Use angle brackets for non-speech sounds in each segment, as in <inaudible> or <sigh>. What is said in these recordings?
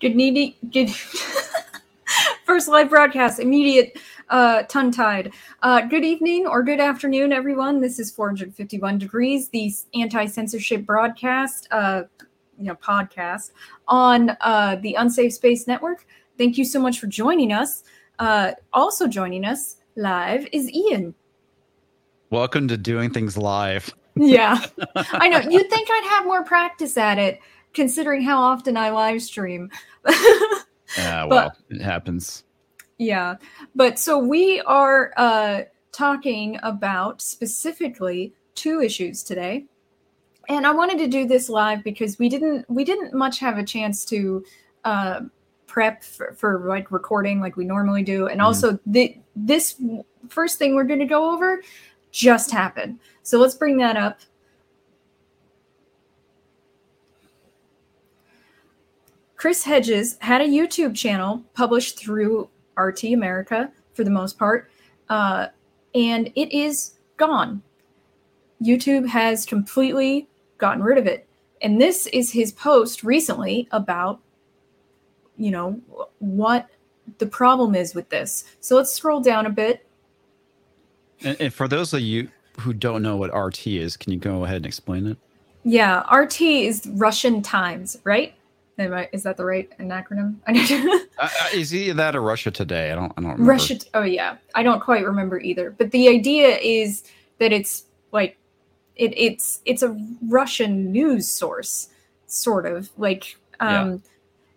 Good needy. Good. First live broadcast. Immediate uh, tongue tied. Uh, good evening or good afternoon, everyone. This is 451 Degrees, the anti censorship broadcast, uh, you know, podcast on uh, the Unsafe Space Network. Thank you so much for joining us. Uh, also joining us live is Ian. Welcome to doing things live. Yeah, <laughs> I know. You'd think I'd have more practice at it, considering how often I live stream. <laughs> Yeah, well, it happens. Yeah. But so we are uh, talking about specifically two issues today. And I wanted to do this live because we didn't we didn't much have a chance to uh, prep for, for, like recording like we normally do. And mm-hmm. also the this first thing we're going to go over just happened. So let's bring that up. Chris Hedges had a YouTube channel published through RT America for the most part, uh, and it is gone. YouTube has completely gotten rid of it. And this is his post recently about, you know, what the problem is with this. So let's scroll down a bit. And, and for those of you who don't know what RT is, can you go ahead and explain it? Yeah, RT is Russian Times, right? I, is that the right acronym? <laughs> uh, uh, is either that or Russia Today? I don't. I don't remember. Russia. Oh yeah, I don't quite remember either. But the idea is that it's like it, it's it's a Russian news source, sort of like. Um, yeah.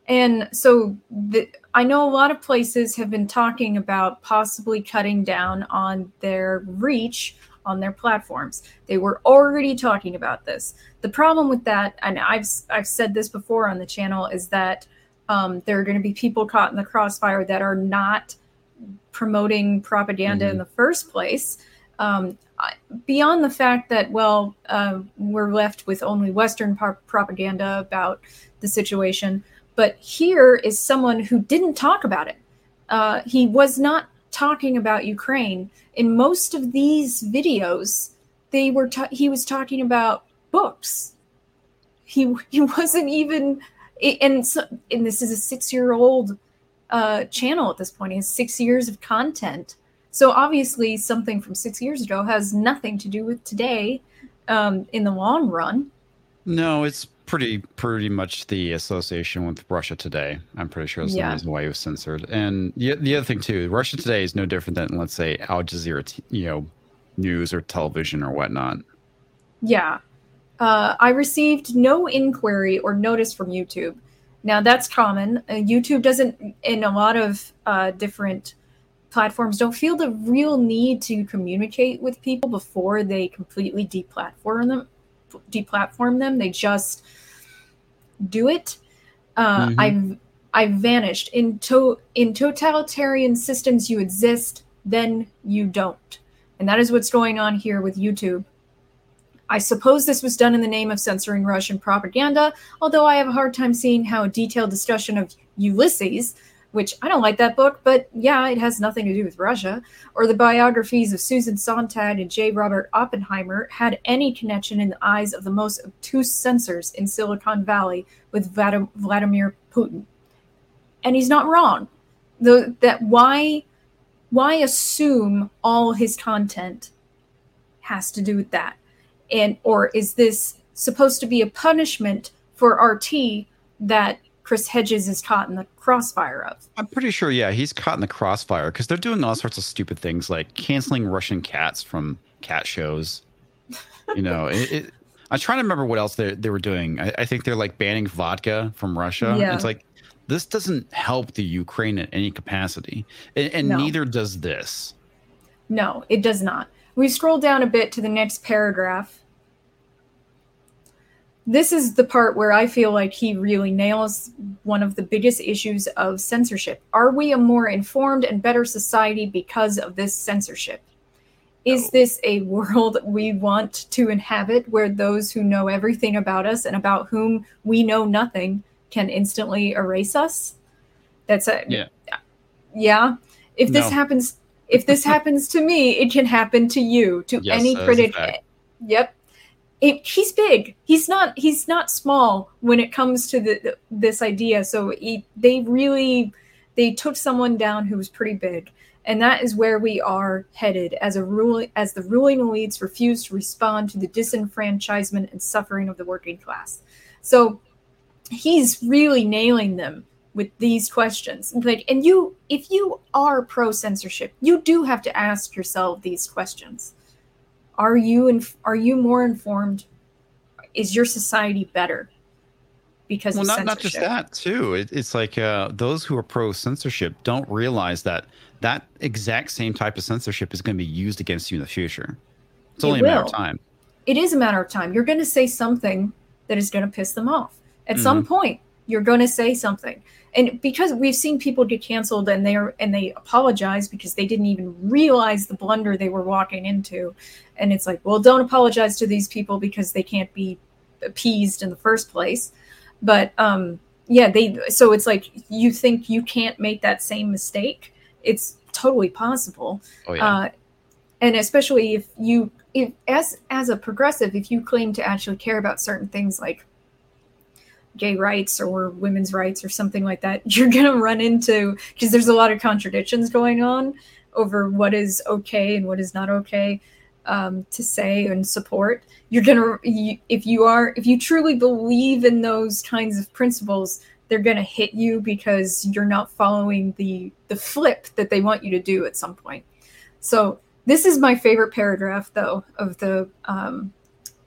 And so the, I know a lot of places have been talking about possibly cutting down on their reach on their platforms. They were already talking about this. The problem with that, and I've I've said this before on the channel, is that um, there are going to be people caught in the crossfire that are not promoting propaganda mm-hmm. in the first place. Um, beyond the fact that, well, uh, we're left with only Western propaganda about the situation, but here is someone who didn't talk about it. Uh, he was not talking about Ukraine. In most of these videos, they were ta- he was talking about books. He he <laughs> wasn't even and so, and this is a six year old uh, channel at this point. He has six years of content. So obviously, something from six years ago has nothing to do with today um, in the long run. No, it's pretty pretty much the association with Russia Today. I'm pretty sure that's yeah. the reason why he was censored. And the, the other thing too, Russia Today is no different than let's say Al Jazeera, you know, news or television or whatnot. Yeah, uh, I received no inquiry or notice from YouTube. Now that's common. Uh, YouTube doesn't, in a lot of uh, different platforms, don't feel the real need to communicate with people before they completely deplatform them. Deplatform them. They just do it. Uh, mm-hmm. I've I've vanished in to in totalitarian systems. You exist, then you don't, and that is what's going on here with YouTube. I suppose this was done in the name of censoring Russian propaganda, although I have a hard time seeing how a detailed discussion of Ulysses which I don't like that book, but yeah, it has nothing to do with Russia, or the biographies of Susan Sontag and J. Robert Oppenheimer had any connection in the eyes of the most obtuse censors in Silicon Valley with Vladimir Putin. And he's not wrong. The, that why why assume all his content has to do with that? And or is this supposed to be a punishment for RT that Chris Hedges is caught in the crossfire of. I'm pretty sure, yeah, he's caught in the crossfire because they're doing all sorts of stupid things like canceling Russian cats from cat shows. You know, <laughs> it, it, I'm trying to remember what else they, they were doing. I, I think they're like banning vodka from Russia. Yeah. It's like, this doesn't help the Ukraine in any capacity, and, and no. neither does this. No, it does not. We scroll down a bit to the next paragraph this is the part where I feel like he really nails one of the biggest issues of censorship. Are we a more informed and better society because of this censorship? Is this a world <laughs> we want to inhabit where those who know everything about us and about whom we know nothing can instantly erase us? That's a yeah. Yeah. If this no. happens if this <laughs> happens to me, it can happen to you, to yes, any critic. Yep it, he's big. He's not. He's not small when it comes to the, this idea. So he, they really they took someone down who was pretty big, and that is where we are headed as a ruling as the ruling elites refuse to respond to the disenfranchisement and suffering of the working class. So he's really nailing them with these questions. Like, and you, if you are pro censorship, you do have to ask yourself these questions are you inf- are you more informed? Is your society better because well not, not just that too. It, it's like uh, those who are pro censorship don't realize that that exact same type of censorship is going to be used against you in the future. It's only a matter of time. It is a matter of time. You're going to say something that is going to piss them off. At mm-hmm. some point you're going to say something. And because we've seen people get canceled and they are and they apologize because they didn't even realize the blunder they were walking into and it's like well don't apologize to these people because they can't be appeased in the first place. But um yeah they so it's like you think you can't make that same mistake? It's totally possible. Oh, yeah. Uh, and especially if you if as as a progressive if you claim to actually care about certain things like gay rights or women's rights or something like that, <laughs> you're going to run into because there's a lot of contradictions going on over what is okay and what is not okay um, to say and support. You're to, you, if you are, if you truly believe in those kinds of principles, they're to hit you because you're not following the the flip that they want you to do at some point. So this is my favorite paragraph though of the um,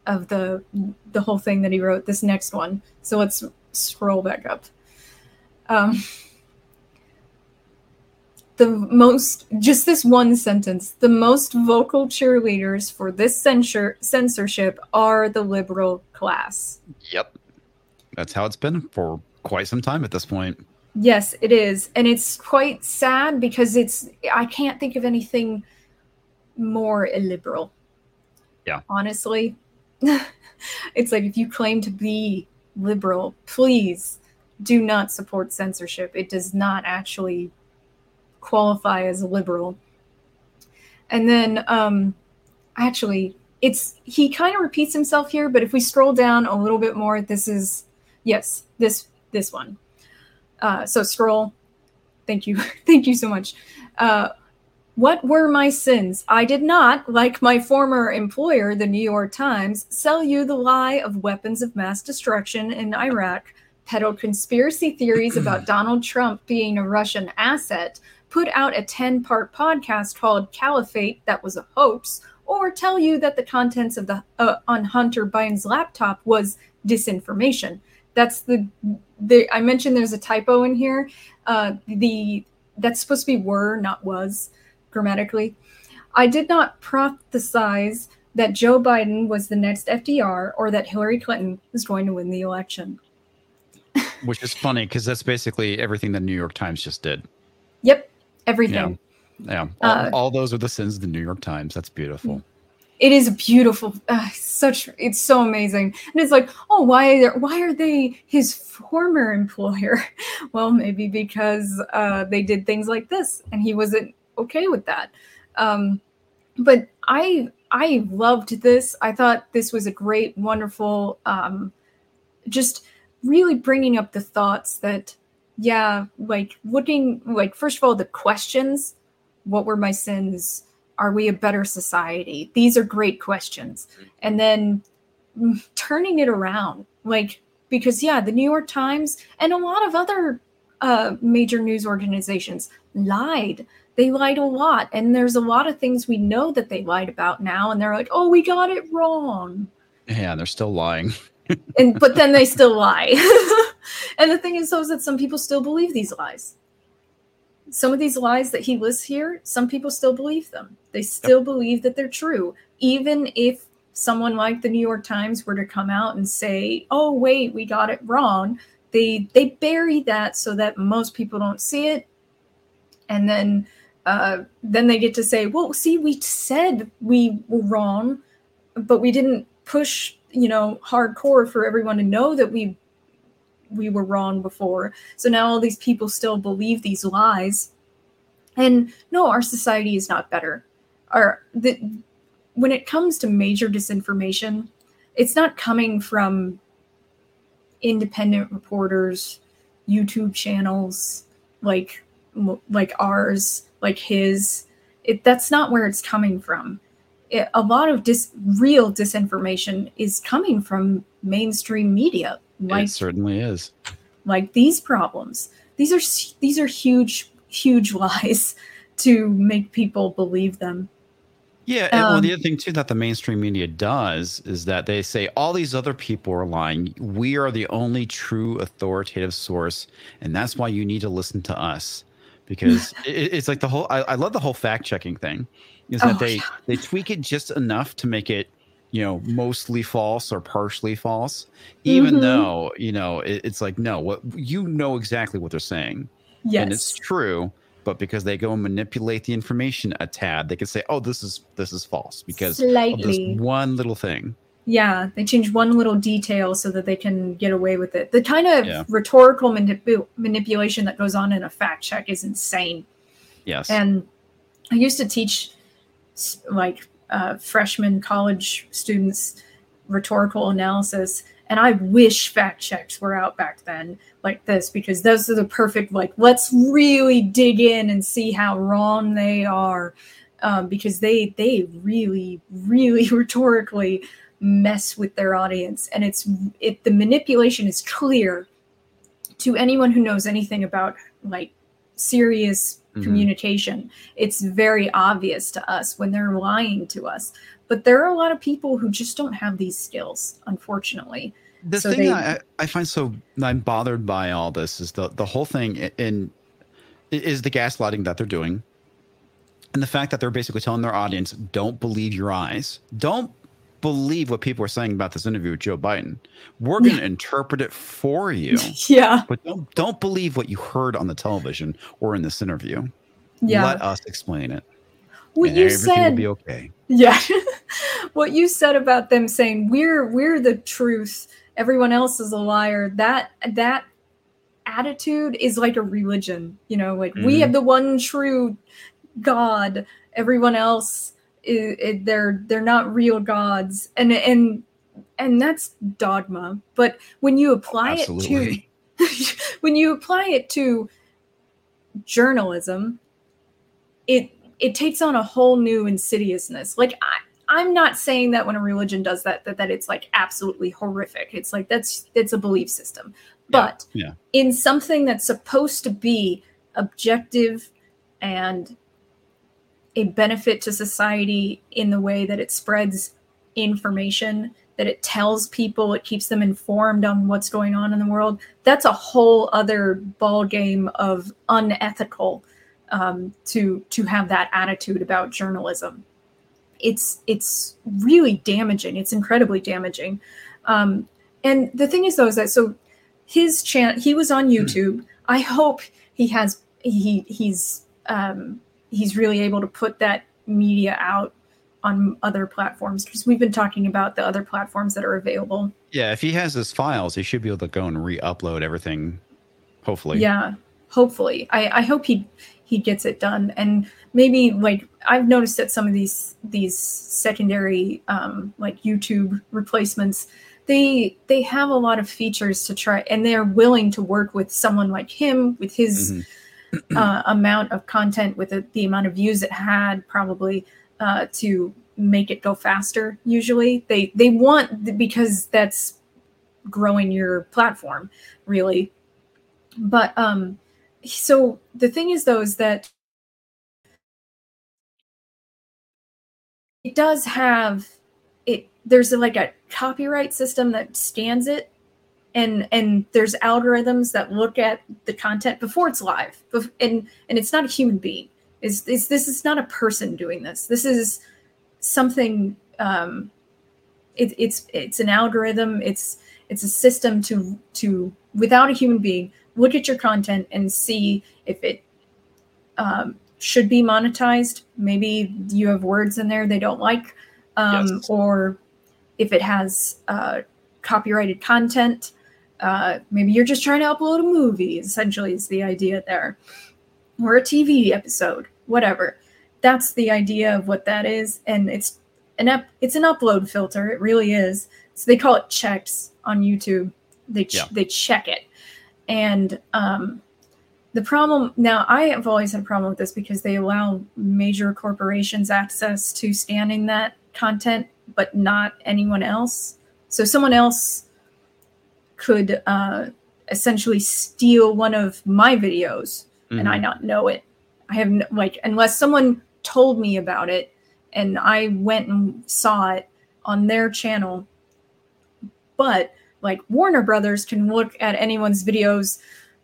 of the the whole thing that he wrote. This next one. So let's scroll back up. Um, the most just this one sentence the most vocal cheerleaders for this censor censorship are the liberal class. Yep. That's how it's been for quite some time at this point. Yes it is. And it's quite sad because it's i can't think of anything more illiberal. Yeah. Honestly. <laughs> It's like if you claim to be liberal, please do not support censorship. It does not actually qualify as a liberal. And then um actually it's he kind of repeats himself here, but if we scroll down a little bit more, this is yes, this this one. Uh so scroll. Thank you. <laughs> Thank you so much. Uh what were my sins? I did not, like my former employer, the New York Times, sell you the lie of weapons of mass destruction in Iraq, peddle conspiracy theories about <clears throat> Donald Trump being a Russian asset, put out a 10 part podcast called Caliphate that was a hoax, or tell you that the contents of the uh, on Hunter Biden's laptop was disinformation. That's the, the I mentioned there's a typo in here. Uh, the that's supposed to be were, not was grammatically. I did not prophesize that Joe Biden was the next FDR or that Hillary Clinton was going to win the election. Which is funny because that's basically everything the New York Times just did. Yep, everything. Yeah, yeah. All, uh, all those are the sins of the New York Times. That's beautiful. It is beautiful. Uh, such it's so amazing, and it's like, oh, why are why are they his former employer? <laughs> well, maybe because uh, they did things like this, and he wasn't okay with that. Um, but I I loved this. I thought this was a great, wonderful, um, just really bringing up the thoughts that yeah, like looking like first of all the questions. What were my sins? Are we a better society? These are great questions. And then mm, turning it around, like because yeah, the New York Times and a lot of other uh, major news organizations lied they lied a lot and there's a lot of things we know that they lied about now and they're like oh we got it wrong yeah they're still lying <laughs> and but then they still lie. <laughs> And the thing is though is that some people still believe these lies. Some of these lies that he lists here some people still believe them. They still yep. believe that they're true even if someone like the new york times were to come out and say oh wait we got it wrong. They they bury that so that most people don't see it. And then uh, then they get to say, well, see, we said we were wrong, but we didn't push, you know, hardcore for everyone to know that we we were wrong before. So now all these people still believe these lies. And no, our society is not better. Our the when it comes to major disinformation, it's not coming from independent reporters, YouTube channels like like ours, like his. It, that's not where it's coming from. A lot of dis, real disinformation is coming from mainstream media. Like, it certainly is. Like these problems. These are these are huge huge <laughs> lies to make people believe them. Yeah, and, um, well, the other thing too that the mainstream media does is that they say all these other people are lying. We are the only true authoritative source, and that's why you need to listen to us because it, it's like the whole. I, I, love the whole fact checking thing. Is that oh, they yeah. they tweak it just enough to make it you know mostly false or partially false, even mm-hmm. though you know it, it's like no, what you know exactly what they're saying. Yes, and it's true but because they go and manipulate the information a tad, they can say, "Oh, this is this is false because Slightly. of this one little thing." Yeah, they change one little detail so that they can get away with it. The kind of yeah. rhetorical manip- manipulation that goes on in a fact check is insane. Yes, and I used to teach like uh, freshman college students rhetorical analysis and I wish fact checks were out back then like this because those are the perfect, like, let's really dig in and see how wrong they are. Um, because they they really really <laughs> rhetorically mess with their audience and it's it the manipulation is clear to anyone who knows anything about like serious mm-hmm. communication it's very obvious to us when they're lying to us but there are a lot of people who just don't have these skills unfortunately the so thing they, I, I find so I'm bothered by all this is the the whole thing in is the gaslighting that they're doing, and the fact that they're basically telling their audience, "Don't believe your eyes. Don't believe what people are saying about this interview with Joe Biden. We're going to yeah. interpret it for you. <laughs> yeah, but don't don't believe what you heard on the television or in this interview. Yeah, let us explain it. What you said will be okay. Yeah, <laughs> what you said about them saying we're we're the truth everyone else is a liar that that attitude is like a religion you know like mm-hmm. we have the one true god everyone else is, is, they're they're not real gods and and and that's dogma but when you apply Absolutely. it to <laughs> when you apply it to journalism it it takes on a whole new insidiousness like i I'm not saying that when a religion does that, that that it's like absolutely horrific. It's like that's it's a belief system. But yeah, yeah. in something that's supposed to be objective and a benefit to society in the way that it spreads information, that it tells people, it keeps them informed on what's going on in the world. That's a whole other ball game of unethical um, to to have that attitude about journalism it's it's really damaging. It's incredibly damaging. Um, and the thing is, though, is that so his channel he was on hmm. YouTube. Mm. I hope he has he he's um, he's really able to put that media out on other platforms because we've been talking about the other platforms that are available. Yeah, if he has his files, he should be able to go and re-upload everything. Hopefully. Yeah, hopefully. I, I hope he he gets it done. And maybe like I've noticed that some of these these secondary um, like YouTube replacements, they they have a lot of features to try, and they're willing to work with someone like him with his mm-hmm. <clears throat> uh, amount of content, with the, the, amount of views it had, probably uh, to make it go faster. Usually, they they want because that's growing your platform really but um so the thing is though is that it does have it there's like a copyright system that scans it and and there's algorithms that look at the content before it's live and and it's not a human being is is this is not a person doing this this is something um it, it's it's an algorithm it's it's a system to to without a human being look at your content and see if it um, should be monetized. Maybe you have words in there they don't like, um, yes. or if it has uh, copyrighted content. Uh, maybe you're just trying to upload a movie, essentially, is the idea there, or a TV episode, whatever. That's the idea of what that is, and it's an up, it's an upload filter. It really is. so they call it checks on YouTube. They ch- Yeah. they check it, and um, the problem now I have always had a problem with this because they allow major corporations access to scanning that content, but not anyone else. So someone else could uh, essentially steal one of my videos and I Mhm. not know it. I have no, like unless someone told me about it and I went and saw it on their channel. But like Warner Brothers can look at anyone's videos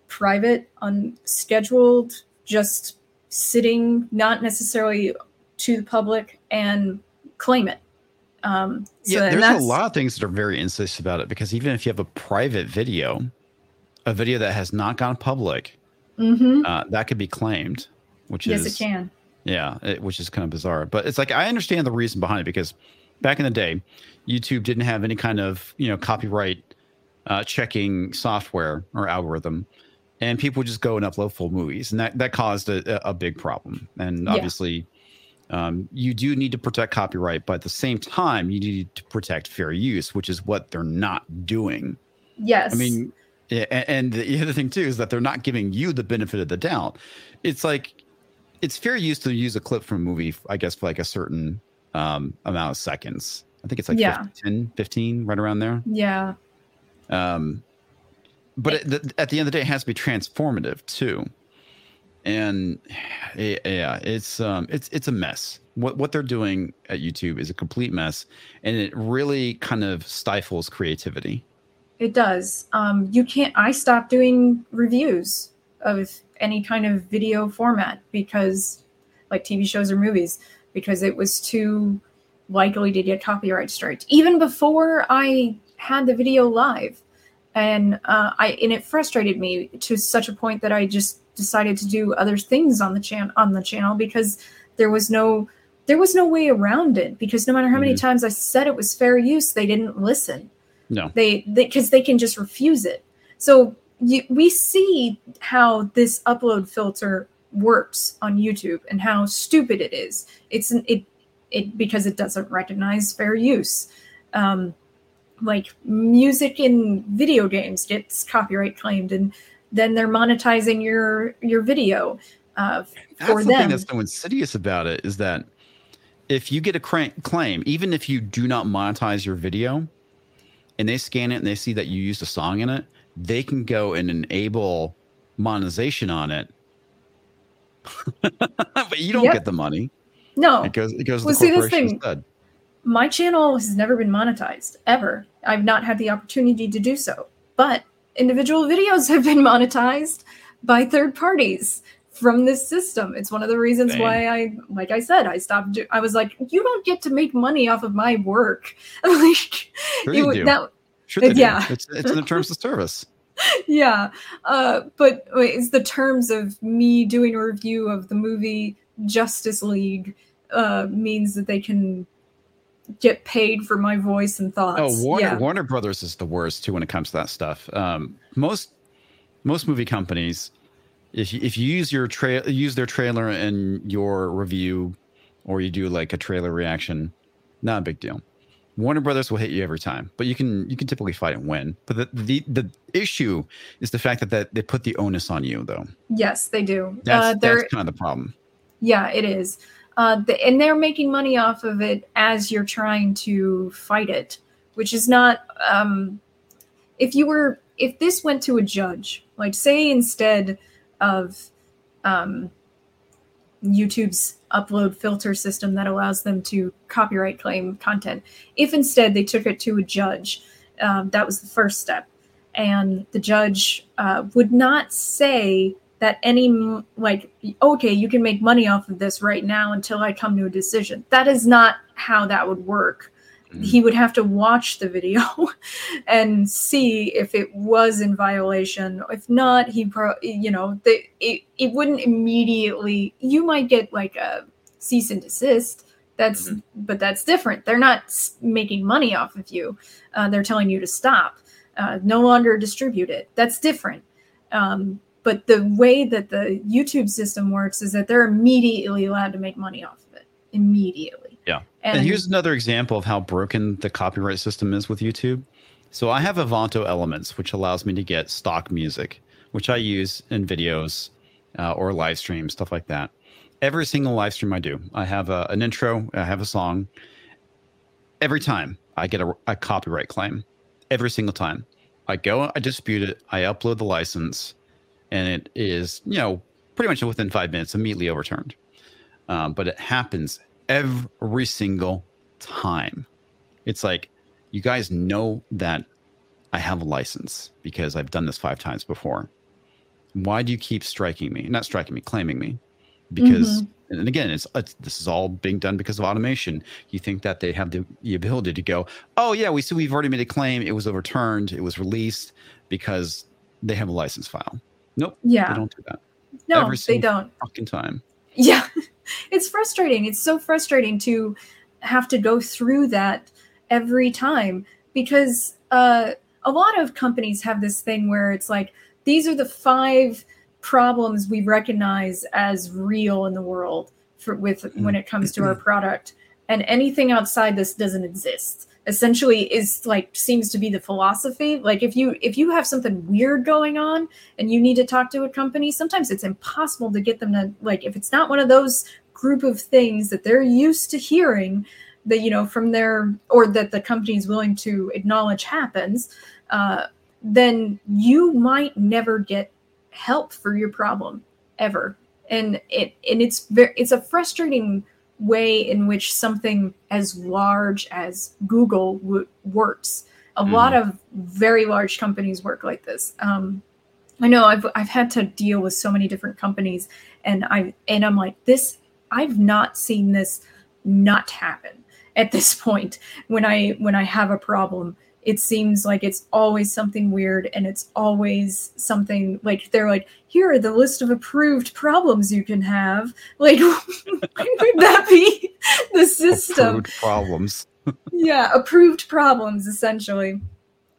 private, unscheduled, just sitting, not necessarily to the public, and claim it. Um, so yeah, there's a lot of things that are very insidious about it because even if you have a private video, a video that has not gone public, Mhm. uh, that could be claimed, which Yes, is it can. Yeah, it, which is kind of bizarre. But it's like I understand the reason behind it because back in the day, YouTube didn't have any kind of you know copyright uh, checking software or algorithm, and people would just go and upload full movies, and that that caused a, a big problem. And Yeah. Um, you do need to protect copyright, but at the same time, you need to protect fair use, which is what they're not doing. Yes. I mean, and the other thing too is that they're not giving you the benefit of the doubt. It's like it's fair use to use a clip from a movie, I guess, for like a certain um, amount of seconds. I think it's like Yeah. 10, 15, right around there. yeah. Um, but it, at the end of the day, it has to be transformative too. And eh, yeah, it's um, it's it's a mess. What what they're doing at YouTube is a complete mess, and it really kind of stifles creativity. It does. Um, you can't. I stopped doing reviews of any kind of video format because, like TV shows or movies, because it was too likely to get copyright strikes. Even before I had the video live, and uh, I and it frustrated me to such a point that I just decided to do other things on the channel on the channel because there was no there was no way around it because no matter how many Mhm. times I said it was fair use, they didn't listen. No, they because they, can just refuse it. So you, we see how this upload filter works on youtube and how stupid it is. It's an, it it because it doesn't recognize fair use. Um like music in video games gets copyright claimed and then they're monetizing your your video uh, that's for the thing them that's so insidious about it is that if you get a cra- claim, even if you do not monetize your video, and they scan it and they see that you used a song in it, they can go and enable monetization on it. <laughs> but you don't Yep. get the money. no It goes it goes Well, to see, this thing- instead. my channel has never been monetized ever. I've not had the opportunity to do so. But individual videos have been monetized by third parties from this system. It's one of the reasons Dang. why I, like I said, I stopped. Do- I was like, you don't get to make money off of my work. <laughs> like, Sure you do. that- Sure they do. yeah. It's it's in the terms of service. <laughs> yeah. Uh, but it's the terms of me doing a review of the movie Justice League uh, means that they can get paid for my voice and thoughts. Oh, Warner yeah. Warner Brothers is the worst too when it comes to that stuff. Um, most most movie companies, if you, if you use your trail use their trailer in your review, or you do like a trailer reaction, not a big deal. Warner Brothers will hit you every time, but you can you can typically fight and win. But the the, the issue is the fact that, that they put the onus on you, though. Yes, they do. That's uh, that's kind of the problem. yeah, it is. Uh, the, and they're making money off of it as you're trying to fight it, which is not. Um, if you were, if this went to a judge, like say instead of um, YouTube's upload filter system that allows them to copyright claim content, if instead they took it to a judge, um, that was the first step, and the judge uh, would not say that any like okay you can make money off of this right now until i come to a decision. That is not how that would work. Mhm. he would have to watch the video <laughs> and see if it was in violation. If not he pro you know the, it, it wouldn't immediately you might get like a cease and desist. That's Mhm. but that's different. They're not making money off of you. Uh, they're telling you to stop. Uh, no longer distribute it. That's different. Um, but the way that the YouTube system works is that they're immediately allowed to make money off of it. Immediately. Yeah. And, and here's another example of how broken the copyright system is with YouTube. So I have Envato Elements, which allows me to get stock music, which I use in videos uh, or live streams, stuff like that. Every single live stream I do, I have a, an intro, I have a song. Every time I get a, a copyright claim, every single time. I go, I dispute it, I upload the license, and it is, you know, pretty much within five minutes, immediately overturned. Um, but it happens every single time. It's like, you guys know that I have a license because I've done this five times before. Why do you keep striking me? Not striking me, claiming me. Because, mm-hmm. and again, it's, it's, this is all being done because of automation. You think that they have the, the ability to go, oh yeah, we see we've already made a claim. It was overturned. It was released because they have a license file. Nope. Yeah. They don't do that. No, they don't. Fucking time. Yeah. <laughs> it's frustrating. It's so frustrating to have to go through that every time because uh, a lot of companies have this thing where it's like these are the five problems we recognize as real in the world for with when it comes to our product and anything outside this doesn't exist essentially is like seems to be the philosophy. Like if you if you have something weird going on and you need to talk to a company sometimes it's impossible to get them to like if it's not one of those group of things that they're used to hearing that you know from their or that the company is willing to acknowledge happens uh, then you might never get help for your problem ever. And it and it's very it's a frustrating way in which something as large as google w- works a mm. lot of very large companies work like this um, i know i've i've had to deal with so many different companies and i and i'm like this i've not seen this not happen at this <laughs> point when i when i have a problem it seems like it's always something weird and it's always something like they're like here are the list of approved problems you can have. <laughs> Like would that be <laughs> the system? Approved problems. <laughs> Yeah approved problems essentially.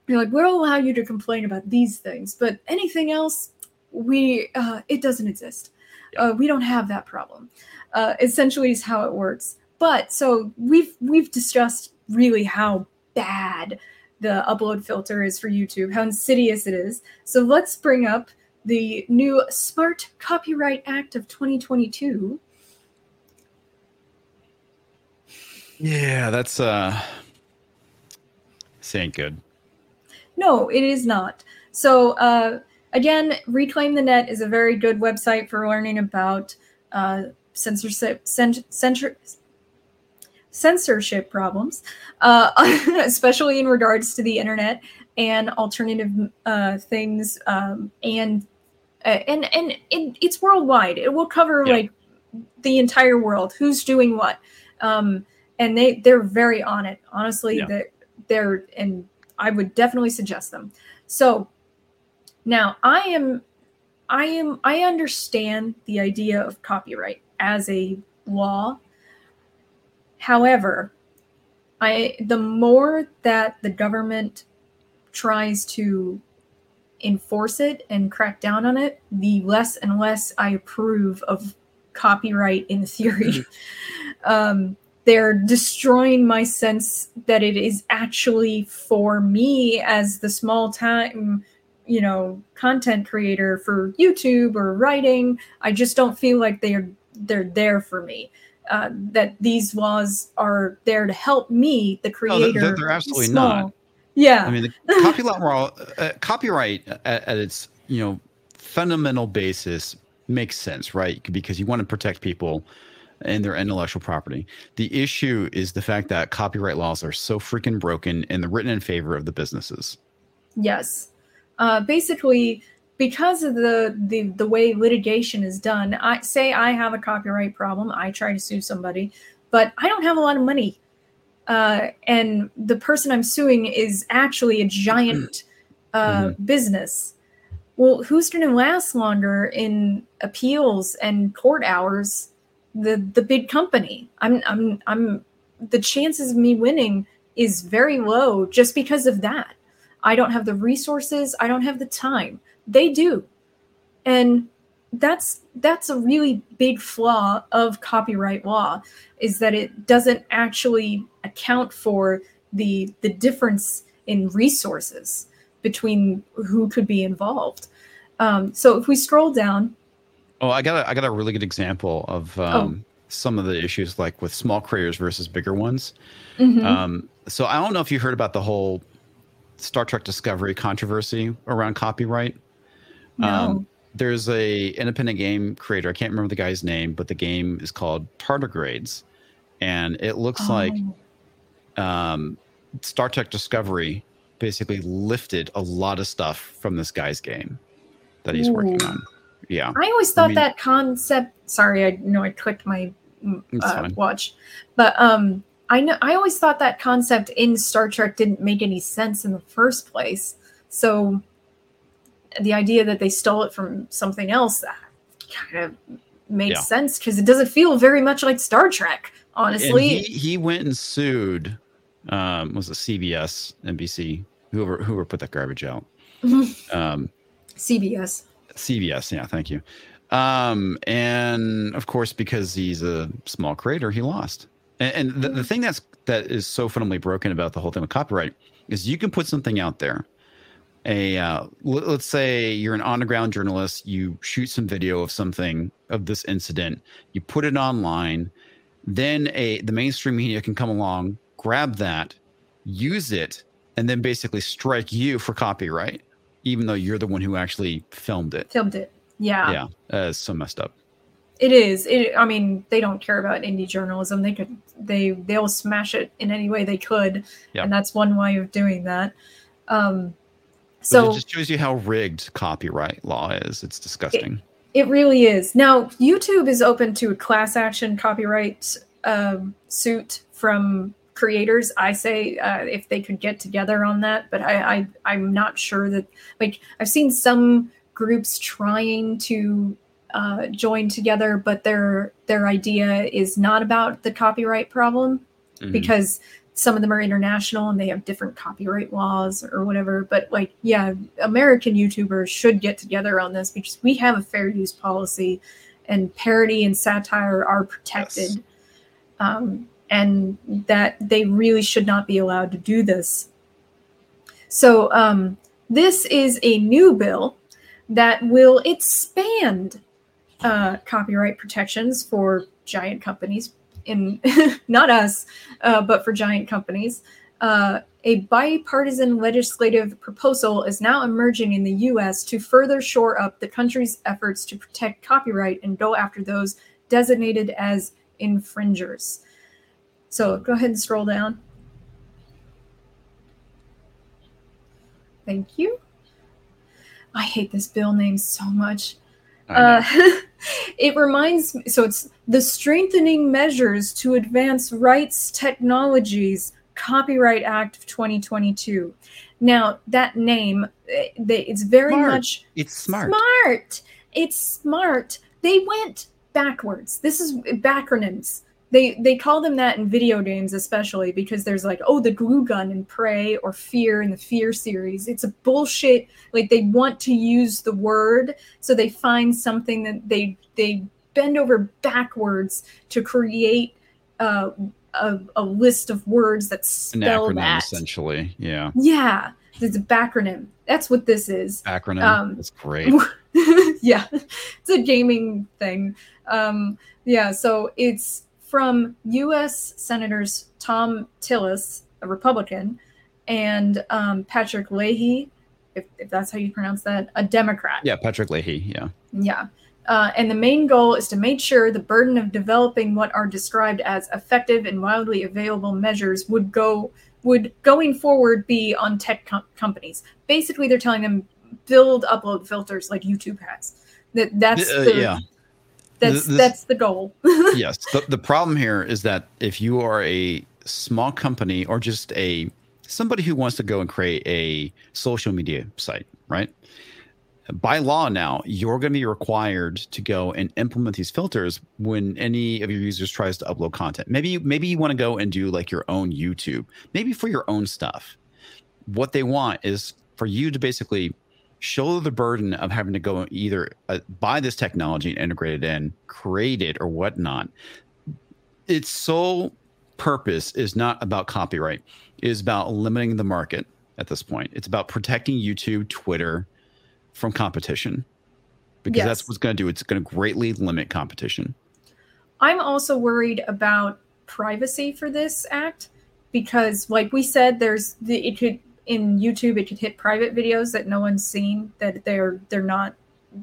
You're like we'll allow you to complain about these things but anything else we uh, it doesn't exist. Yeah. uh, we don't have that problem. Uh, essentially is how it works. But so we've we've discussed really how bad the upload filter is for YouTube, how insidious it is. So let's bring up the new Smart Copyright Act of 2022. Yeah, that's uh this ain't good. No, it is not. So uh again, Reclaim the Net is a very good website for learning about uh censorship censor, censorship problems, uh, <laughs> especially in regards to the internet and alternative uh, things, um, and uh, and and it, it's worldwide. It will cover yeah. like the entire world. Who's doing what, um, and they they're very on it. Honestly, yeah. they're, they're and I would definitely suggest them. So now I am I am I understand the idea of copyright as a law However, I the more that the government tries to enforce it and crack down on it, the less and less I approve of copyright in theory. <laughs> um, they're destroying my sense that it is actually for me as the small time, you know, content creator for YouTube or writing. I just don't feel like they're they're there for me uh, that these laws are there to help me, the creator. No, they're, they're absolutely small. not. Yeah. I mean, the <laughs> copyright law, uh, copyright at, at, its you know fundamental basis makes sense, right? Because you want to protect people and their intellectual property. The issue is the fact that copyright laws are so freaking broken and they're written in favor of the businesses. Yes. Uh, basically, because of the, the the way litigation is done i say i have a copyright problem i try to sue somebody but i don't have a lot of money. Uh, and the person i'm suing is actually a giant <clears throat> uh, mm-hmm. business. Well who's going to last longer in appeals and court hours? The the big company. I'm i'm i'm the chances of me winning is very low just because of that. I don't have the resources i don't have the time they do. And that's that's a really big flaw of copyright law is that it doesn't actually account for the the difference in resources between who could be involved. Um, so if we scroll down, oh, I got a, I got a really good example of um, oh. some of the issues like with small creators versus bigger ones. Mm-hmm. Um, so I don't know if you heard about the whole Star Trek Discovery controversy around copyright. No. Um, there's a independent game creator. I can't remember the guy's name, but the game is called Tardigrades, and it looks oh. like um, Star Trek Discovery basically lifted a lot of stuff from this guy's game that he's Ooh. working on. Yeah, I always thought I mean, that concept. Sorry, I know I clicked my uh, watch, but um, I know I always thought that concept in Star Trek didn't make any sense in the first place. So the idea that they stole it from something else kind of makes yeah. sense because it doesn't feel very much like Star Trek, honestly. He, he, went and sued um was it CBS, NBC, whoever whoever put that garbage out. Um CBS. CBS, yeah, thank you. Um, and of course, because he's a small creator, he lost. And, and the, the thing that's that is so fundamentally broken about the whole thing with copyright is you can put something out there a uh, let's say you're an underground journalist you shoot some video of something of this incident you put it online then a the mainstream media can come along grab that use it and then basically strike you for copyright even though you're the one who actually filmed it. Filmed it. Yeah. Yeah uh, it's so messed up. It is. It, i mean they don't care about indie journalism. They could they they'll smash it in any way they could. Yeah. and that's one way of doing that. Um so it just shows you how rigged copyright law is. It's disgusting. It, it really is. Now, YouTube is open to a class action copyright um, suit from creators. I say uh, if they could get together on that, but I, I I'm not sure that like I've seen some groups trying to uh, join together, but their their idea is not about the copyright problem mm-hmm. because some of them are international and they have different copyright laws or whatever. But like, yeah, American YouTubers should get together on this because we have a fair use policy and parody and satire are protected. Yes. Um, and that they really should not be allowed to do this. So, um, this is a new bill that will expand uh, copyright protections for giant companies, in <laughs> not us, uh, but for giant companies. Uh, a bipartisan legislative proposal is now emerging in the U.S. to further shore up the country's efforts to protect copyright and go after those designated as infringers. So go ahead and scroll down. Thank you. I hate this bill name so much. Uh, <laughs> it reminds me, so it's the strengthening measures to advance rights technologies Copyright Act of 2022. Now, that name, eh, it's very smart. much. It's smart. Smart. It's smart. They went backwards. This is backronyms they they call them that in video games especially because there's like oh the glue gun in prey or fear in the fear series. It's a bullshit like they want to use the word so they find something that they they bend over backwards to create uh, a, a list of words that spell An acronym, that. essentially. Yeah. Yeah. It's a backronym. That's what this is. Acronym? Um, that's great. <laughs> Yeah. It's a gaming thing. Um yeah so it's from U.S. Senators Thom Tillis, a Republican, and um, Patrick Leahy, if, if that's how you pronounce that, a Democrat. Yeah, Patrick Leahy. Yeah. Yeah. Uh, and the main goal is to make sure the burden of developing what are described as effective and widely available measures would go would going forward be on tech com- companies. Basically, they're telling them build upload filters like YouTube has. That that's uh, the, yeah. That's this, that's the goal. <laughs> yes. The, the problem here is that if you are a small company or just a somebody who wants to go and create a social media site, right? By law now, you're going to be required to go and implement these filters when any of your users tries to upload content. Maybe maybe you want to go and do like your own YouTube, maybe for your own stuff. What they want is for you to basically shoulder the burden of having to go either uh, buy this technology and integrate it in, create it, or whatnot. Its sole purpose is not about copyright; it is about limiting the market. At this point, it's about protecting YouTube, Twitter from competition, because Yes. that's what's going to do. It's going to greatly limit competition. I'm also worried about privacy for this act because, like we said, there's the it could in YouTube it could hit private videos that no one's seen that they're they're not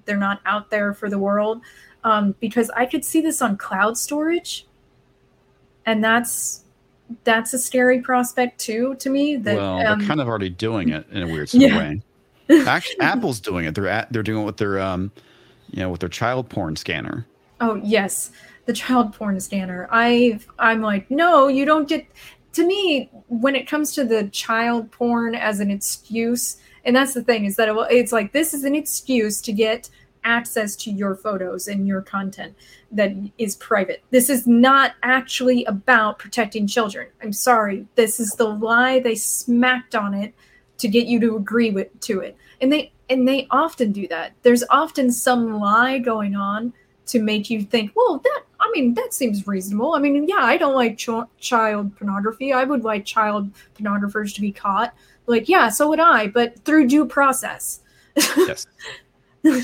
they're not out there for the world. Um, because I could see this on cloud storage, and that's that's a scary prospect too to me. That well, um, they're kind of already doing it in a weird sort of way. <laughs> Actually, Apple's doing it. They're at, they're doing it with their um, you know, with their child porn scanner. Oh yes, the child porn scanner. I I'm like, no, you don't get. To me, when it comes to the child porn as an excuse, and that's the thing is that it, it's like this is an excuse to get access to your photos and your content that is private. This is not actually about protecting children. I'm sorry. This is the lie they smacked on it to get you to agree with to it. And they and they often do that. There's often some lie going on to make you think, well, that I mean, that seems reasonable. I mean, yeah, I don't like ch- child pornography. I would like child pornographers to be caught. Like, yeah, so would I, but through due process. <laughs> Yes.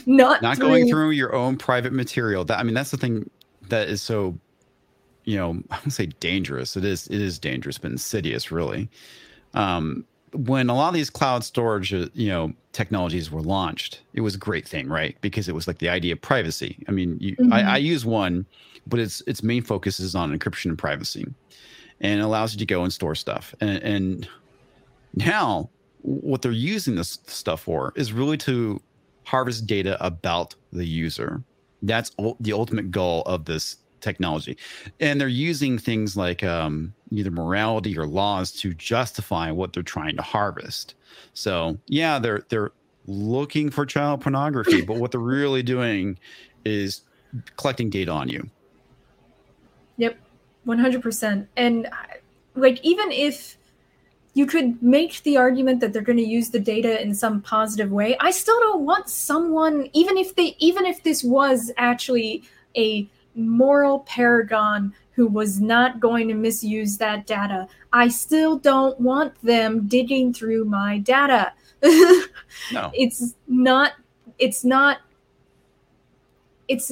not not going through your own private material. That I mean, that's the thing that is so, you know, <laughs> I would say dangerous. It is it is dangerous, but insidious, really. Um, when a lot of these cloud storage, uh, you know, technologies were launched, it was a great thing, right? Because it was like the idea of privacy. I mean, you, Mhm. I, I use one, but its its main focus is on encryption and privacy, and it allows you to go and store stuff. And, and now, what they're using this stuff for is really to harvest data about the user. That's the ultimate goal of this technology. And they're using things like um, either morality or laws to justify what they're trying to harvest. So, yeah, they're they're looking for child pornography, but what they're really doing is collecting data on you. Yep, one hundred percent. And like, even if you could make the argument that they're going to use the data in some positive way, I still don't want someone, even if they, even if this was actually a moral paragon who was not going to misuse that data, I still don't want them digging through my data. No. <laughs> it's not it's not it's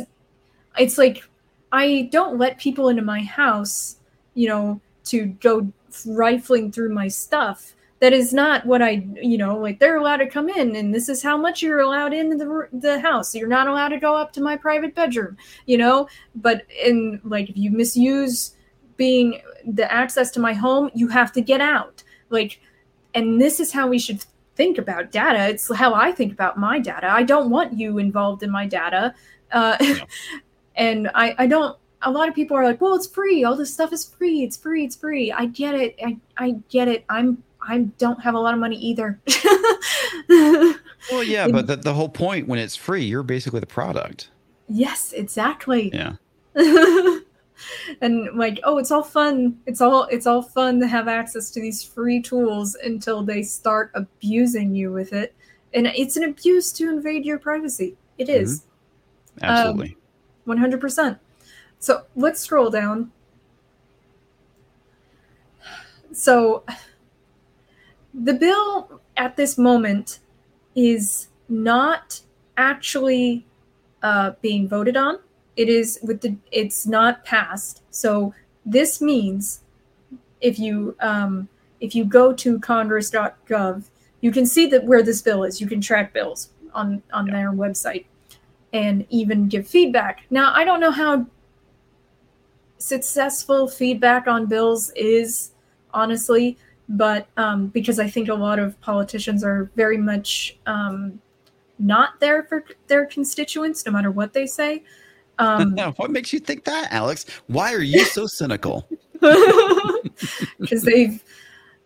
it's like i don't let people into my house you know to go rifling through my stuff that is not what i you know like they're allowed to come in and this is how much you're allowed in the, the house. You're not allowed to go up to my private bedroom you know? But in like if you misuse being the access to my home you have to get out. Like and this is how we should think about data. It's how i think about my data. I don't want you involved in my data. Uh, Yeah. <laughs> and I, I don't a lot of people are like well it's free. All this stuff is free. It's free. It's free. I get it. I, I get it. I'm i don't have a lot of money either. <laughs> Well, yeah, but the, the whole point when it's free, you're basically the product. yes exactly. Yeah. <laughs> and like oh it's all fun. It's all it's all fun to have access to these free tools until they start abusing you with it. And it's an abuse to invade your privacy. It mm-hmm. is. Absolutely. Um, 100% so let's scroll down. So the bill at this moment is not actually uh, being voted on. It is with the it's not passed. So this means if you um, if you go to congress.gov you can see that where this bill is. You can track bills on on Yeah. their website and even give feedback. Now i don't know how successful feedback on bills is honestly but um, because i think a lot of politicians are very much um, not there for their constituents no matter what they say um, <laughs> what makes you think that, Alex? Why are you so cynical? <laughs> because they've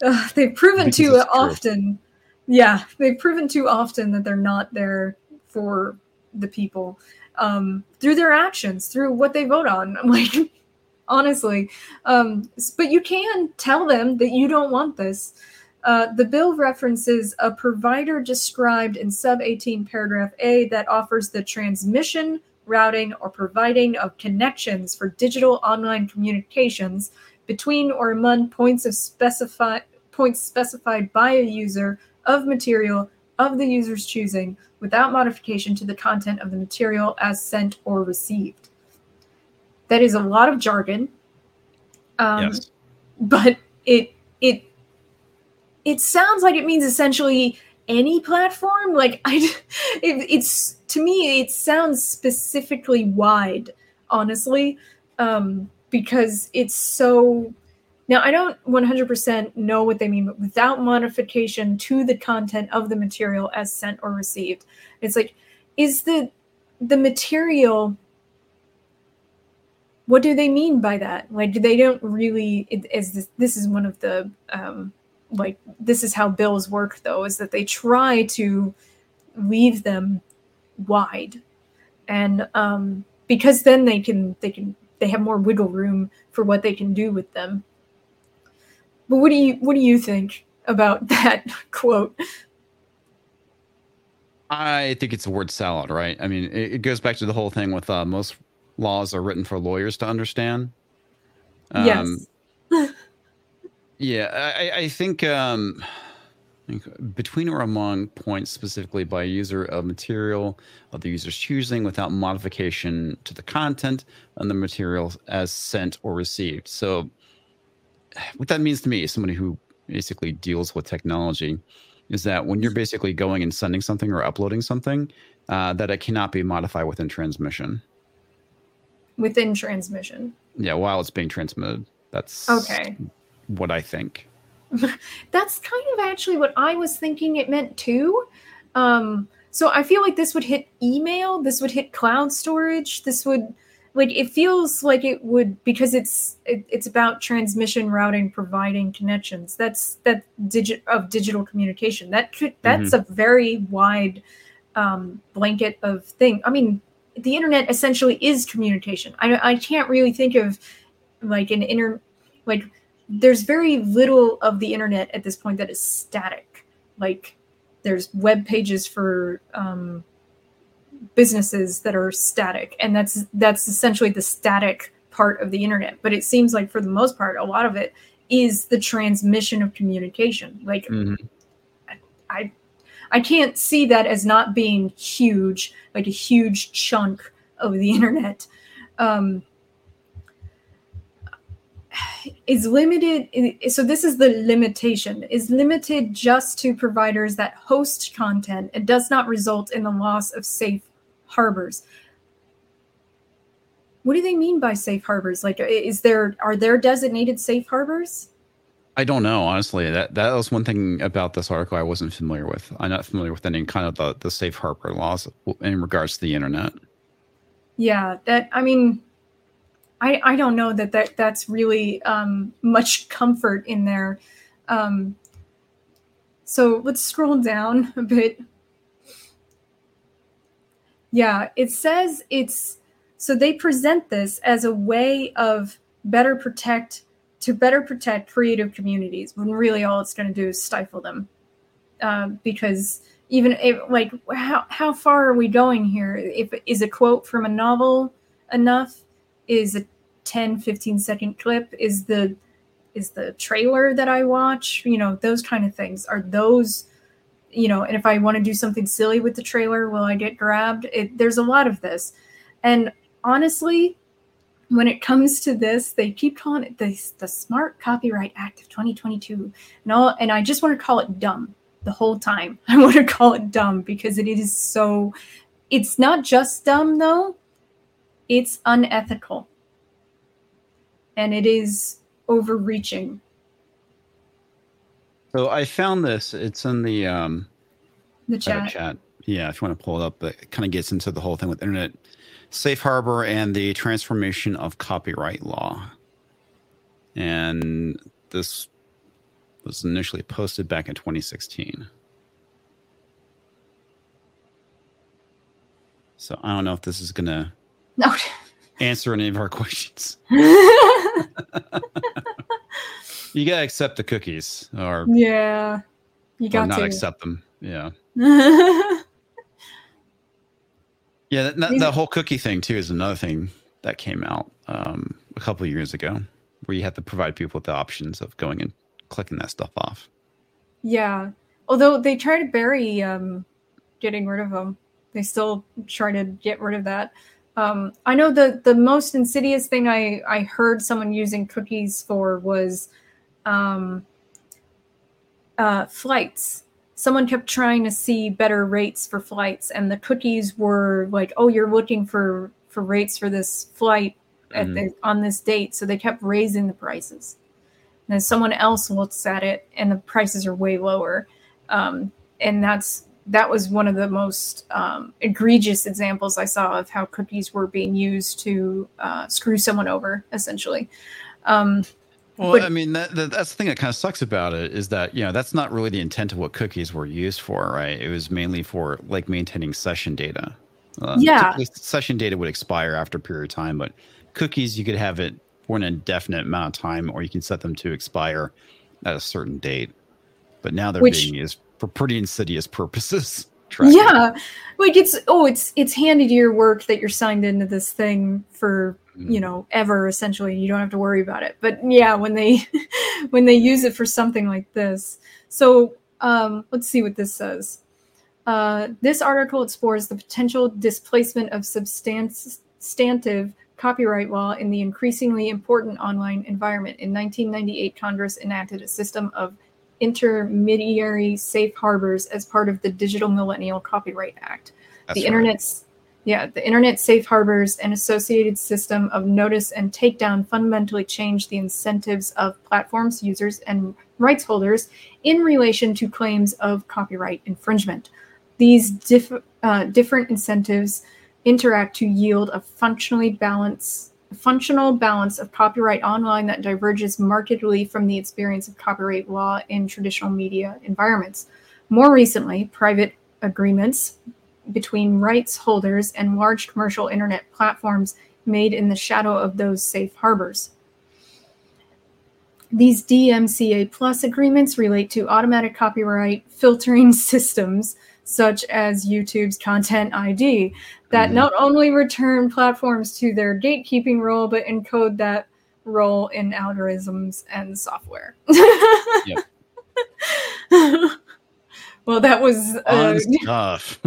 uh, they've proven Because too it's true. often yeah they've proven too often that they're not there for the people um, through their actions through what they vote on I'm <laughs> like honestly um, but you can tell them that you don't want this Uh, the bill references a provider described in sub 18 paragraph A that offers the transmission, routing, or providing of connections for digital online communications between or among points of specified points specified by a user of material of the user's choosing without modification to the content of the material as sent or received. That is a lot of jargon. Um, yes. But it it it sounds like it means essentially any platform. Like <laughs> I, it, it's to me, it sounds specifically wide, honestly, um, because it's so. Now, I don't 100% know what they mean, but without modification to the content of the material as sent or received. It's like, is the the material what do they mean by that? Like they don't really it, is this this is one of the um like this is how bills work though is that they try to leave them wide. And um because then they can they can they have more wiggle room for what they can do with them. But what do you what do you think about <laughs> that quote? I think it's a word salad, right? I mean, it, it goes back to the whole thing with uh, most laws are written for lawyers to understand. Um, yes Yeah, I, I think um, between or among points specifically by a user of material of the user's choosing without modification to the content and the material as sent or received. So, what that means to me, as somebody who basically deals with technology, is that when you're basically going and sending something or uploading something, uh, that it cannot be modified within transmission. Within transmission Yeah, while it's being transmitted. That's okay what I think. <laughs> that's kind of actually what I was thinking it meant too. Um, so I feel like this would hit email, this would hit cloud storage, this would like it feels like it would because it's it, it's about transmission, routing, providing connections. That's that digit of digital communication. That could that's a very wide um, blanket of thing. I mean, the internet essentially is communication. I I can't really think of like an inter like there's very little of the internet at this point that is static. Like there's web pages for um, businesses that are static, and that's that's essentially the static part of the internet. But it seems like for the most part, a lot of it is the transmission of communication. Like Mhm. I I can't see that as not being huge, like a huge chunk of the <laughs> internet. Um, is limited so this is the limitation. Is limited just to providers that host content and does not result in the loss of safe harbors. What do they mean by safe harbors? Like is there are there designated safe harbors I don't know, honestly. That that was one thing about this article I wasn't familiar with. I'm not familiar with any kind of the, the safe harbor laws in regards to the internet. yeah that i mean i i don't know that, that that's really um much comfort in there um so let's scroll down a bit yeah it says it's so they present this as a way of better protect to better protect creative communities when really all it's going to do is stifle them. Um, because even if, like how, how far are we going here? If is a quote from a novel enough? Is a 10 15 second clip is the is the trailer that i watch you know those kind of things. Are those you know and if i want to do something silly with the trailer will i get grabbed? It, there's a lot of this. And honestly when it comes to this they keep calling it the, the smart copyright act of 2022 and all and i just want to call it dumb the whole time. <laughs> I want to call it dumb because it is so it's not just dumb though. It's unethical. And it is overreaching. So I found this. It's in the um, the chat. chat. Yeah, if you want to pull it up, but it kind of gets into the whole thing with internet safe harbor and the transformation of copyright law. And this was initially posted back in 2016. So I don't know if this is going to no <laughs> answer any of our questions. <laughs> you gotta accept the cookies, or yeah, you or got not to. accept them. Yeah, <laughs> yeah. That, that, that whole cookie thing too is another thing that came out um, a couple of years ago, where you have to provide people with the options of going and clicking that stuff off. Yeah, although they try to bury um, getting rid of them, they still try to get rid of that. Um, I know the the most insidious thing I I heard someone using cookies for was um, uh, flights. Someone kept trying to see better rates for flights, and the cookies were like, "Oh, you're looking for for rates for this flight at Mhm. the, on this date," so they kept raising the prices. And then someone else looks at it, and the prices are way lower, um, and that's that was one of the most um, egregious examples I saw of how cookies were being used to uh, screw someone over, essentially. Um, Well, But- I mean, that, that, that's the thing that kind of sucks about it is that you know that's not really the intent of what cookies were used for, right? It was mainly for like maintaining session data. Uh, Yeah. session data would expire after a period of time, but cookies you could have it for an indefinite amount of time, or you can set them to expire at a certain date. But now they're Which- being used for pretty insidious purposes. <laughs> yeah, like it's oh, it's it's handed to your work that you're signed into this thing for Mm. you know ever essentially you don't have to worry about it. But yeah when they <laughs> when they use it for something like this. So um let's see what this says. Uh, this article explores the potential displacement of substantive copyright law in the increasingly important online environment. In 1998 congress enacted a system of intermediary safe harbors as part of the digital millennium copyright act That's the right. internet's yeah the internet safe harbors and associated system of notice and takedown fundamentally changed the incentives of platforms users and rights holders in relation to claims of copyright infringement these diff- uh, different incentives interact to yield a functionally balance functional balance of copyright online that diverges markedly from the experience of copyright law in traditional media environments more recently private agreements between rights holders and large commercial internet platforms made in the shadow of those safe harbors. These DMCA plus agreements relate to automatic copyright filtering <laughs> systems such as YouTube's Content ID that Mhm. not only return platforms to their gatekeeping role but encode that role in algorithms and software. <laughs> Yep. <laughs> well, that was uh, <laughs> stuff.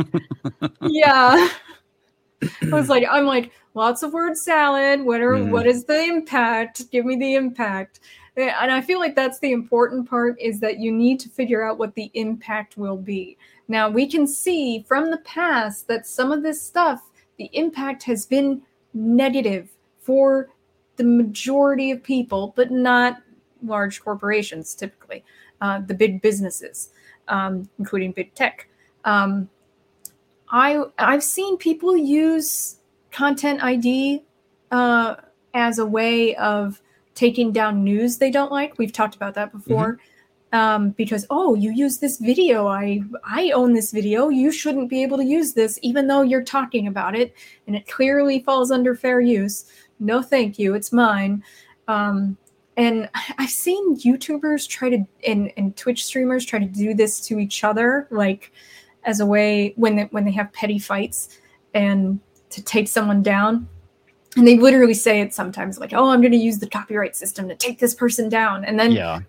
yeah. I was like, I'm like, lots of word salad. What are Mhm. what is the impact? Give me the impact. And I feel like that's the important part is that you need to figure out what the impact will be. Now we can see from the past that some of this stuff, the impact has been negative for the majority of people, but not large corporations typically, uh, the big businesses, um, including big tech. Um, I I've seen people use content ID uh, as a way of taking down news they don't like. We've talked about that before. Um, because oh, you use this video. I I own this video. You shouldn't be able to use this, even though you're talking about it, and it clearly falls under fair use. No, thank you. It's mine. Um, and <laughs> I've seen YouTubers try to and, and Twitch streamers try to do this to each other, like as a way when they, when they have petty fights and to take someone down. And they literally say it sometimes, like, "Oh, I'm going to use the copyright system to take this person down," and then yeah.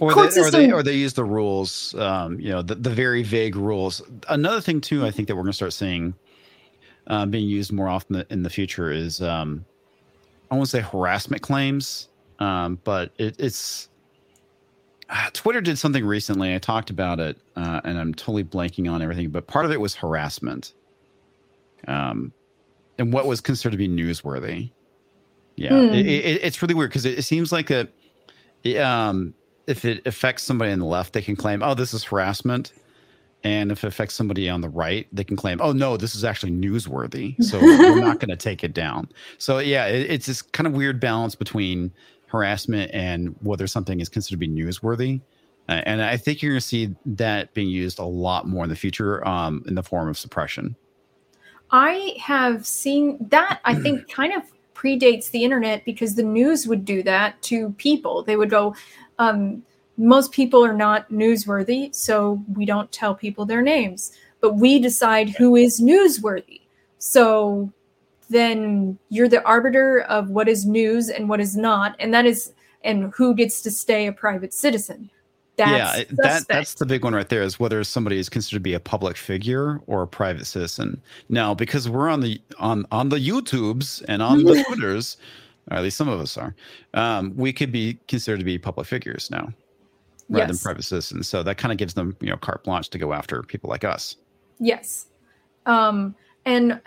Or Court they, or they or they use the rules, um, you know, the, the very vague rules. Another thing too, I think that we're going to start seeing uh, being used more often in the future is um, I won't say harassment claims, um, but it, it's uh, Twitter did something recently. I talked about it, uh, and I'm totally blanking on everything. But part of it was harassment, um, and what was considered to be newsworthy. Yeah, Hmm. it, it, it's really weird because it, it seems like a, um, if it affects somebody on the left, they can claim, "Oh, this is harassment," and if it affects somebody on the right, they can claim, "Oh, no, this is actually newsworthy." So <laughs> we're not going to take it down. So yeah, it, it's this kind of weird balance between harassment and whether something is considered to be newsworthy. Uh, and I think you're going to see that being used a lot more in the future um, in the form of suppression. I have seen that. I think <clears throat> kind of predates the internet because the news would do that to people. They would go, um, most people are not newsworthy, so we don't tell people their names, but we decide who is newsworthy. So then you're the arbiter of what is news and what is not, and that is and who gets to stay a private citizen. That's yeah, that that's the big one right there is whether somebody is considered to be a public figure or a private citizen. Now, because we're on the on on the YouTubes and on the <laughs> Twitters, or at least some of us are, um, we could be considered to be public figures now, rather yes. than private citizens. So that kind of gives them you know carte blanche to go after people like us. Yes, um, and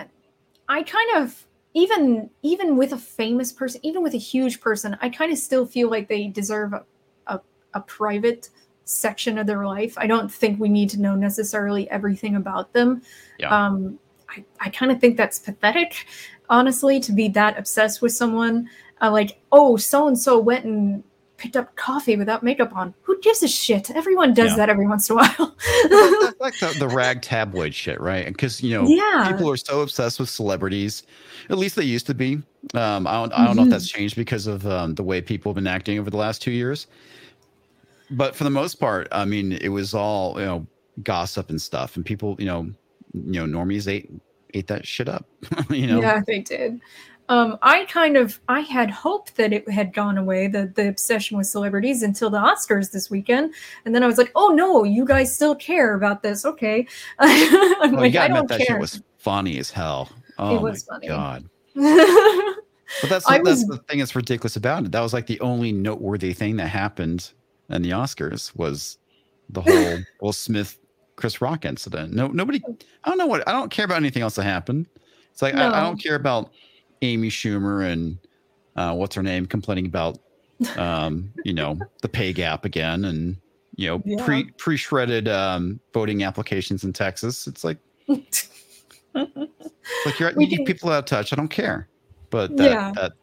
I kind of even even with a famous person, even with a huge person, I kind of still feel like they deserve a, a, a private section of their life. I don't think we need to know necessarily everything about them. Yeah. Um, I, I kind of think that's pathetic, honestly, to be that obsessed with someone. Uh, like, oh, so and so went and picked up coffee without makeup on. Who gives a shit? Everyone does yeah. that every once in a while. <laughs> like the, the, rag tabloid shit, right? Because you know, yeah. people are so obsessed with celebrities. At least they used to be. Um, I don't, I don't mm-hmm. know if that's changed because of um, the way people have been acting over the last two years. But for the most part, I mean, it was all you know, gossip and stuff, and people, you know, you know, normies ate ate that shit up. <laughs> you know, yeah, they did. Um, I kind of I had hoped that it had gone away, the the obsession with celebrities until the Oscars this weekend, and then I was like, oh no, you guys still care about this? Okay, <laughs> I'm well, like, I don't that care. Shit was funny as hell. Oh it was my funny. god. <laughs> but that's that's was, the thing that's ridiculous about it. That was like the only noteworthy thing that happened in the Oscars was the whole Will Smith Chris Rock incident. No, nobody. I don't know what. I don't care about anything else that happened. It's like no. I, I don't care about Amy Schumer and uh, what's her name complaining about um, you know <laughs> the pay gap again and you know yeah. pre pre shredded um, voting applications in Texas. It's like <laughs> like you're you people out of touch. I don't care, but that yeah. that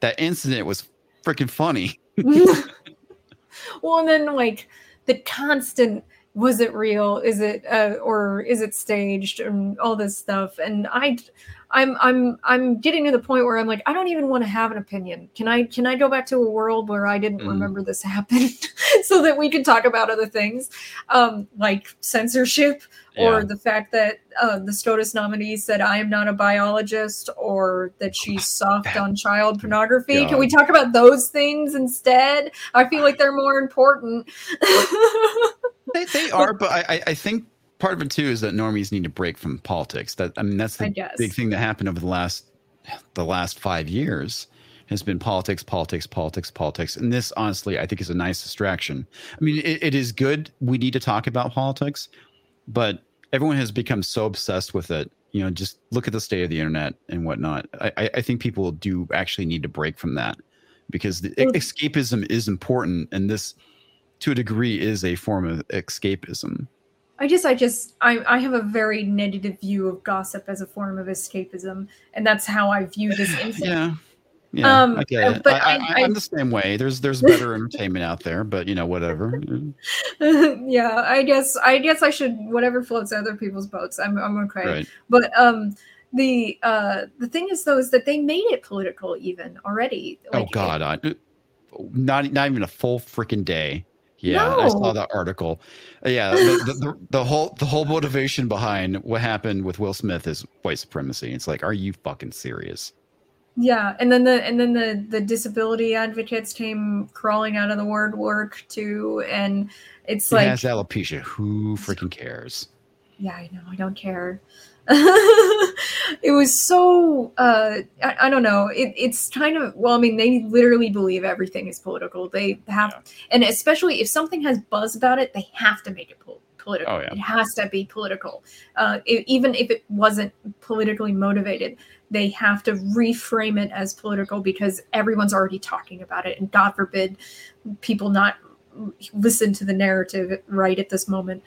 that incident was freaking funny. <laughs> well, and then like the constant was it real is it uh, or is it staged and all this stuff and i I'm I'm I'm getting to the point where I'm like I don't even want to have an opinion. Can I can I go back to a world where I didn't mm. remember this <laughs> happened <laughs> so that we can talk about other things um, like censorship or yeah. the fact that uh, the SCOTUS nominee said I am not a biologist or that she's soft on child pornography. God. Can we talk about those things instead? I feel like they're more important. <laughs> they, they are, but I, I think part of it too is that normies need to break from politics. That I mean, that's the big thing that happened over the last the last five years has been politics, politics, politics, politics. And this, honestly, I think is a nice distraction. I mean, it, it is good. We need to talk about politics, but everyone has become so obsessed with it. You know, just look at the state of the internet and whatnot. I, I think people do actually need to break from that because the, escapism is important, and this, to a degree, is a form of escapism. I just, I just, I, I have a very negative view of gossip as a form of escapism, and that's how I view this <sighs> incident. Yeah, yeah, um, I get it. But I, I, am the same way. There's, there's <laughs> better entertainment out there, but you know, whatever. <laughs> yeah, I guess, I guess I should whatever floats other people's boats. I'm, I'm okay. Right. But um, the uh, the thing is though is that they made it political even already. Oh, like, oh God, it, I, not not even a full freaking day yeah, no. I saw that article. Uh, yeah, the, the, the, the, whole the whole motivation behind what happened with Will Smith is white supremacy. It's like, are you fucking serious? Yeah, and then the and then the the disability advocates came crawling out of the word work too, and it's he like has alopecia. Who freaking cares? Yeah, I know. I don't care. <laughs> it was so uh, I, I, don't know it, it's kind of well i mean they literally believe everything is political they have yeah. and especially if something has buzz about it they have to make it po- political oh, yeah. it has to be political uh, it, even if it wasn't politically motivated they have to reframe it as political because everyone's already talking about it and god forbid people not listen to the narrative right at this moment.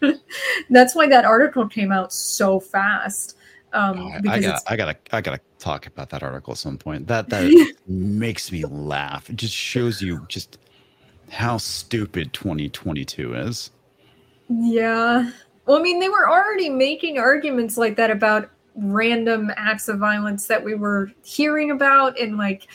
<laughs> That's why that article came out so fast. Um, oh, I, got, I gotta, I gotta talk about that article at some point. That that <laughs> makes me laugh. It just shows you just how stupid 2022 is. Yeah. Well, I mean, they were already making arguments like that about random acts of violence that we were hearing about and like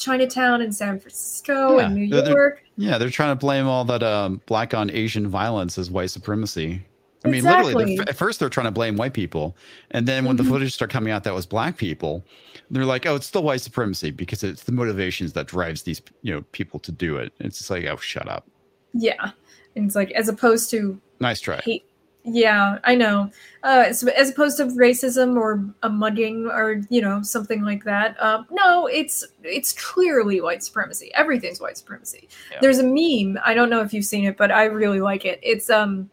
Chinatown and San Francisco Yeah, and New they're- they're- York. Yeah, they're trying to blame all that um, black on Asian violence as white supremacy. I mean, Exactly. literally, at first they're trying to blame white people, and then when the Mhm. footage started coming out that was black people, they're like, "Oh, it's still white supremacy because it's the motivations that drives these you know people to do it." It's just like, "Oh, shut up." Yeah. And it's like as opposed to Nice try. hate yeah i know. Uh as, as opposed to racism or a mugging or you know something like that uh, no it's it's clearly white supremacy. Everything's white supremacy. Yeah. there's a meme i don't know if you've seen it but i really like it. It's um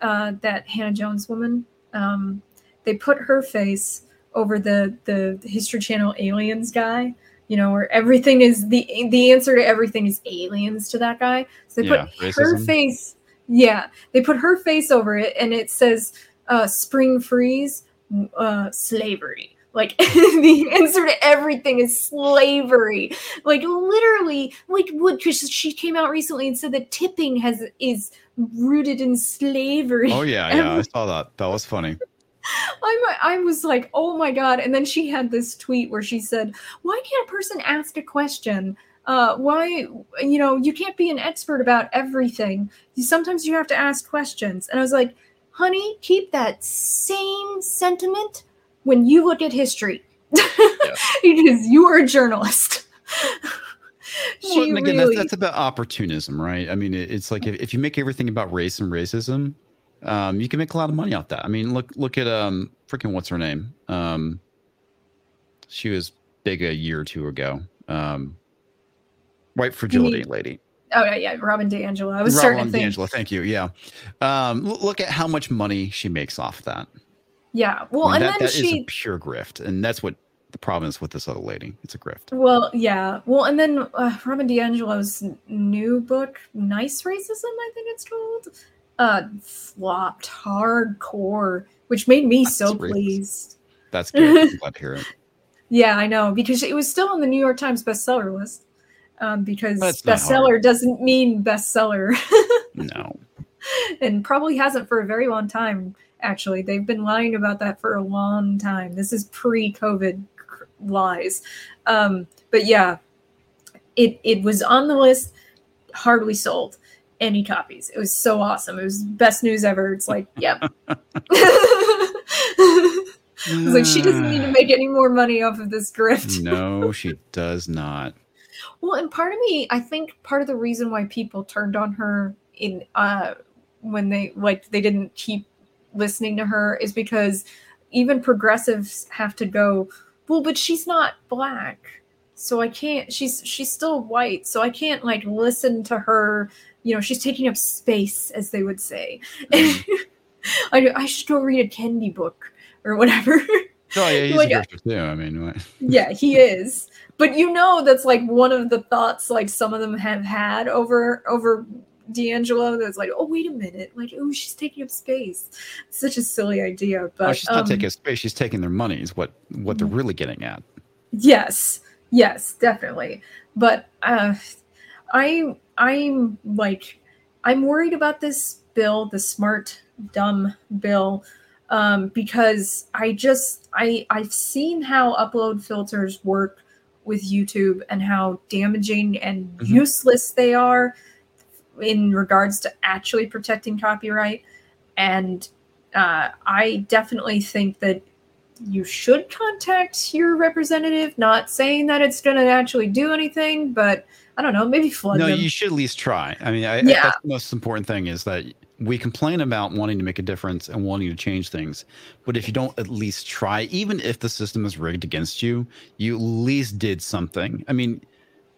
uh that hannah jones woman um they put her face over the the history channel aliens guy you know where everything is the the answer to everything is aliens to that guy. So they Yeah, put her face yeah they put her face over it and it says uh spring freeze uh slavery like <laughs> the answer to everything is slavery like literally like what because she came out recently and said that tipping has is rooted in slavery Oh yeah, yeah, I <laughs> saw that. That was funny. I'm, I was like, oh my god! And then she had this tweet where she said, "Why can't a person ask a question? Uh, why, you know, you can't be an expert about everything. You, sometimes you have to ask questions." And I was like, "Honey, keep that same sentiment when you look at history, <laughs> because you are a journalist." <laughs> Well, again, really, that's, that's about opportunism, right? I mean, it, it's like if, if you make everything about race and racism, um, you can make a lot of money off that. I mean, look look at um freaking what's her name? Um, she was big a year or two ago. Um, white fragility lady. oh yeah, yeah, Robin DiAngelo. I was Robin starting to think, DiAngelo, thank you. Yeah. Um, look at how much money she makes off that. yeah. Well, I mean, and that, then that is she a pure grift, and that's what the problem is with this other lady. It's a grift. Well, yeah. Well, and then uh, Robin DiAngelo's n- new book, Nice Racism, I think it's called, uh, flopped hardcore, which made me so racist. pleased. That's good. I'm glad to hear it. <laughs> Yeah, I know because it was still on the New York Times bestseller list. Um, because That's bestseller doesn't mean bestseller, <laughs> No. and probably hasn't for a very long time. Actually, they've been lying about that for a long time. This is pre-COVID lies. Um, but yeah, it it was on the list, hardly sold any copies. It was so awesome. It was best news ever. It's like, <laughs> yep. <laughs> I was like, she doesn't need to make any more money off of this grift. no, she does not. Well, and part of me, I think part of the reason why people turned on her in uh when they like they didn't keep listening to her is because even progressives have to go, well, but she's not black. So I can't she's she's still white, so I can't like listen to her, you know, she's taking up space as they would say. <laughs> I I should go read a Kendi book or whatever. <laughs> Oh yeah, he's Like, too. I mean, what? <laughs> yeah, he is. But you know that's like one of the thoughts like some of them have had over over DiAngelo that's like, oh wait a minute, like oh she's taking up space. Such a silly idea. But oh, she's not um, taking space. She's taking their money. Is what what they're really getting at. Yes, yes, definitely. But uh, I I'm like I'm worried about this bill, the smart dumb bill, um, because I just I I've seen how upload filters work with YouTube and how damaging and Mhm. useless they are in regards to actually protecting copyright. And uh, I definitely think that you should contact your representative. Not saying that it's going to actually do anything, but I don't know, maybe flood No, them. you should at least try. I mean, I, I- Yeah. that's the most important thing is that we complain about wanting to make a difference and wanting to change things, but if you don't at least try, even if the system is rigged against you, you at least did something. I mean,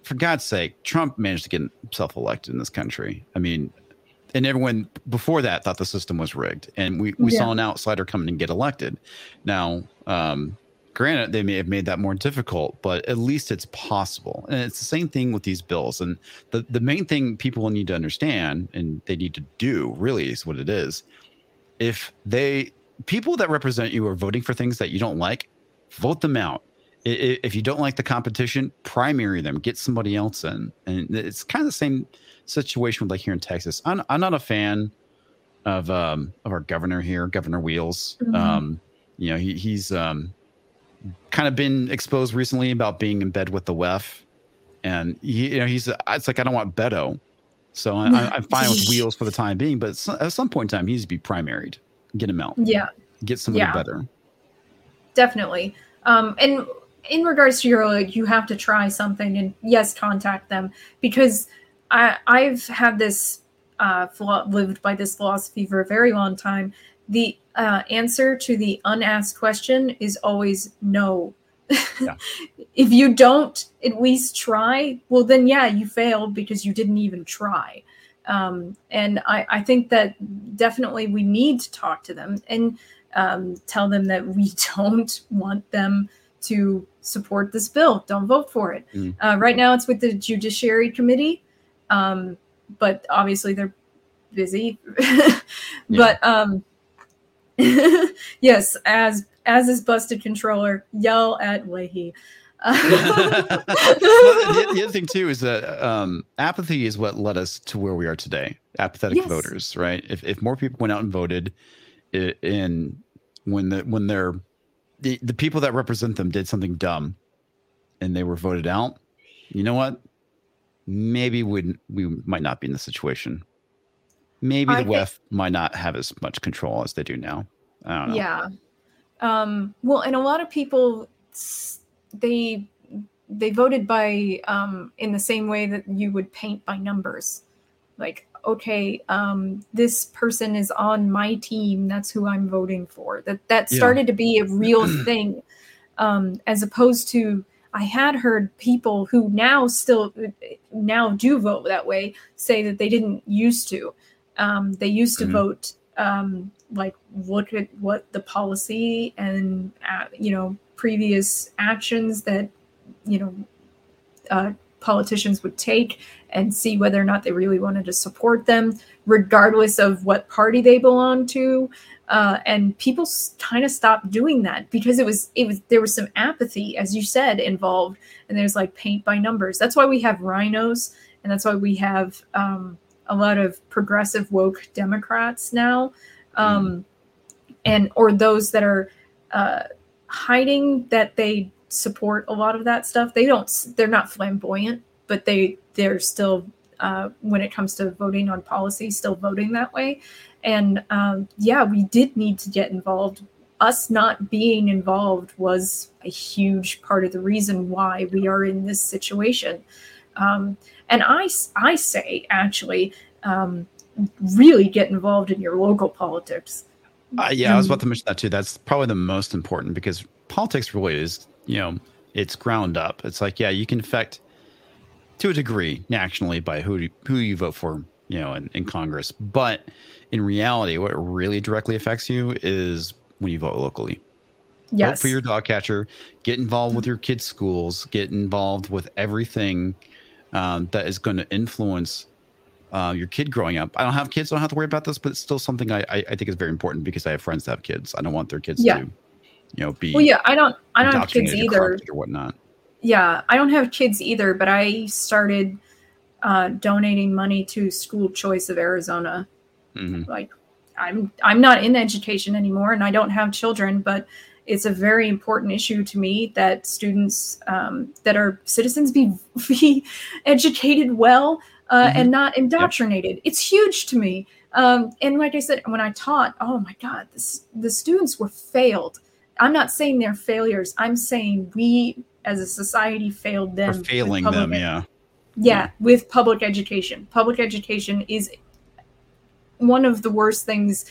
for God's sake, Trump managed to get himself elected in this country. I mean, and everyone before that thought the system was rigged, and we, we Yeah. saw an outsider come in and get elected. Now, um, granted, they may have made that more difficult, but at least it's possible. And it's the same thing with these bills. And the, the main thing people need to understand and they need to do really is what it is. If they people that represent you are voting for things that you don't like, vote them out. If you don't like the competition, primary them, get somebody else in. And it's kind of the same situation with like here in Texas. I'm, I'm not a fan of um of our governor here, Governor Wheels. Mhm. Um, You know, he, he's um, kind of been exposed recently about being in bed with the WEF, and he, you know, he's it's like I don't want Beto, so I, am fine with <laughs> wheels for the time being. But at some point in time, he needs to be primaried, get him out, yeah, get somebody yeah. better. Definitely, um, and in regards to your like, you have to try something, and yes, contact them because I I've had this uh, lived by this philosophy for a very long time. The uh, answer to the unasked question is always no. Yeah. <laughs> if you don't at least try, well, then yeah, you failed because you didn't even try. Um, and I, I think that definitely we need to talk to them and um, tell them that we <laughs> don't want them to support this bill. Don't vote for it. Mm. Uh, right now, it's with the Judiciary Committee, um, but obviously they're busy. <laughs> but um, <laughs> yes, as as is busted controller, yell at Leahy. well, the, the, other <laughs> thing too is that um, apathy is what led us to where we are today. Apathetic yes. voters, right? If if more people went out and voted, in when the when they're the, the people that represent them did something dumb, and they were voted out, you know what? Maybe we we might not be in the situation maybe the WEF might not have as much control as they do now. I don't know. Yeah. Um, well, and a lot of people they they voted by um, in the same way that you would paint by numbers. Like, okay, um, this person is on my team. That's who I'm voting for. That that started yeah. to be a real <clears throat> thing, um, as opposed to I had heard people who now still now do vote that way say that they didn't used to. Um, they used to mm-hmm. vote um, like look at what the policy and uh, you know previous actions that you know uh, politicians would take and see whether or not they really wanted to support them, regardless of what party they belong to. Uh, and people kind of stopped doing that because it was it was there was some apathy, as you said, involved, and there's like paint by numbers. That's why we have rhinos, and that's why we have um, a lot of progressive woke Democrats now, um, mm. and or those that are uh, hiding that they support a lot of that stuff. They don't. They're not flamboyant, but they they're still uh, when it comes to voting on policy, still voting that way. And um, yeah, we did need to get involved. Us not being involved was a huge part of the reason why we are in this situation. Um, and I, I say actually, um, really get involved in your local politics. Uh, yeah, I was about to mention that too. That's probably the most important because politics really is, you know, it's ground up. It's like, yeah, you can affect to a degree nationally by who who you vote for, you know, in, in Congress. But in reality, what really directly affects you is when you vote locally. Yes. Vote for your dog catcher. Get involved with your kids' schools. Get involved with everything um, that is going to influence uh, your kid growing up. I don't have kids, so I don't have to worry about this, but it's still something I, I, I think is very important because I have friends that have kids. I don't want their kids yeah. to, you know, be well. Yeah, I don't. I don't have kids either, or whatnot. Yeah, I don't have kids either, but I started uh, donating money to School Choice of Arizona. Mm-hmm. Like, I'm I'm not in education anymore, and I don't have children, but it's a very important issue to me that students um, that are citizens be, <laughs> be educated well uh, mm-hmm. and not indoctrinated. Yep. It's huge to me. Um, and like I said, when I taught, oh my God, this, the students were failed. I'm not saying they're failures. I'm saying we as a society failed them. We're failing them, yeah. yeah. Yeah, with public education. Public education is one of the worst things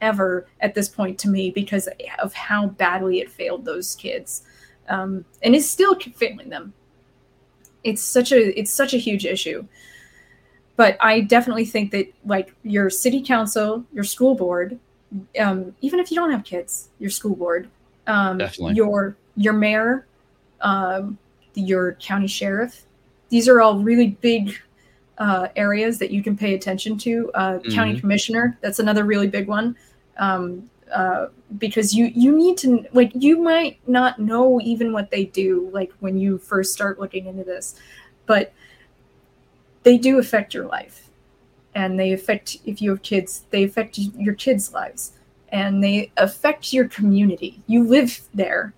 ever at this point to me because of how badly it failed those kids. Um, and is still failing them. It's such a it's such a huge issue but I definitely think that like your city council, your school board, um, even if you don't have kids, your school board, um, definitely. your your mayor, um, your county sheriff, these are all really big uh, areas that you can pay attention to. Uh, mm-hmm. County commissioner, that's another really big one. Um, uh, because you you need to like you might not know even what they do like when you first start looking into this but they do affect your life and they affect if you have kids they affect your kids lives and they affect your community. You live there.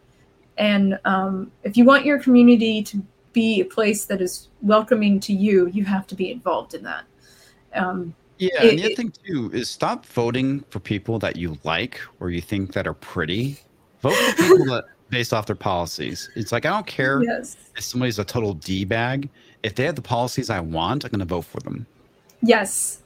And um, if you want your community to be a place that is welcoming to you, you have to be involved in that. Um, yeah, it- and the other it- thing too is stop voting for people that you like or you think that are pretty. Vote for people <laughs> that based off their policies. It's like I don't care yes. if somebody's a total d bag. If they have the policies I want, I'm going to vote for them. Yes.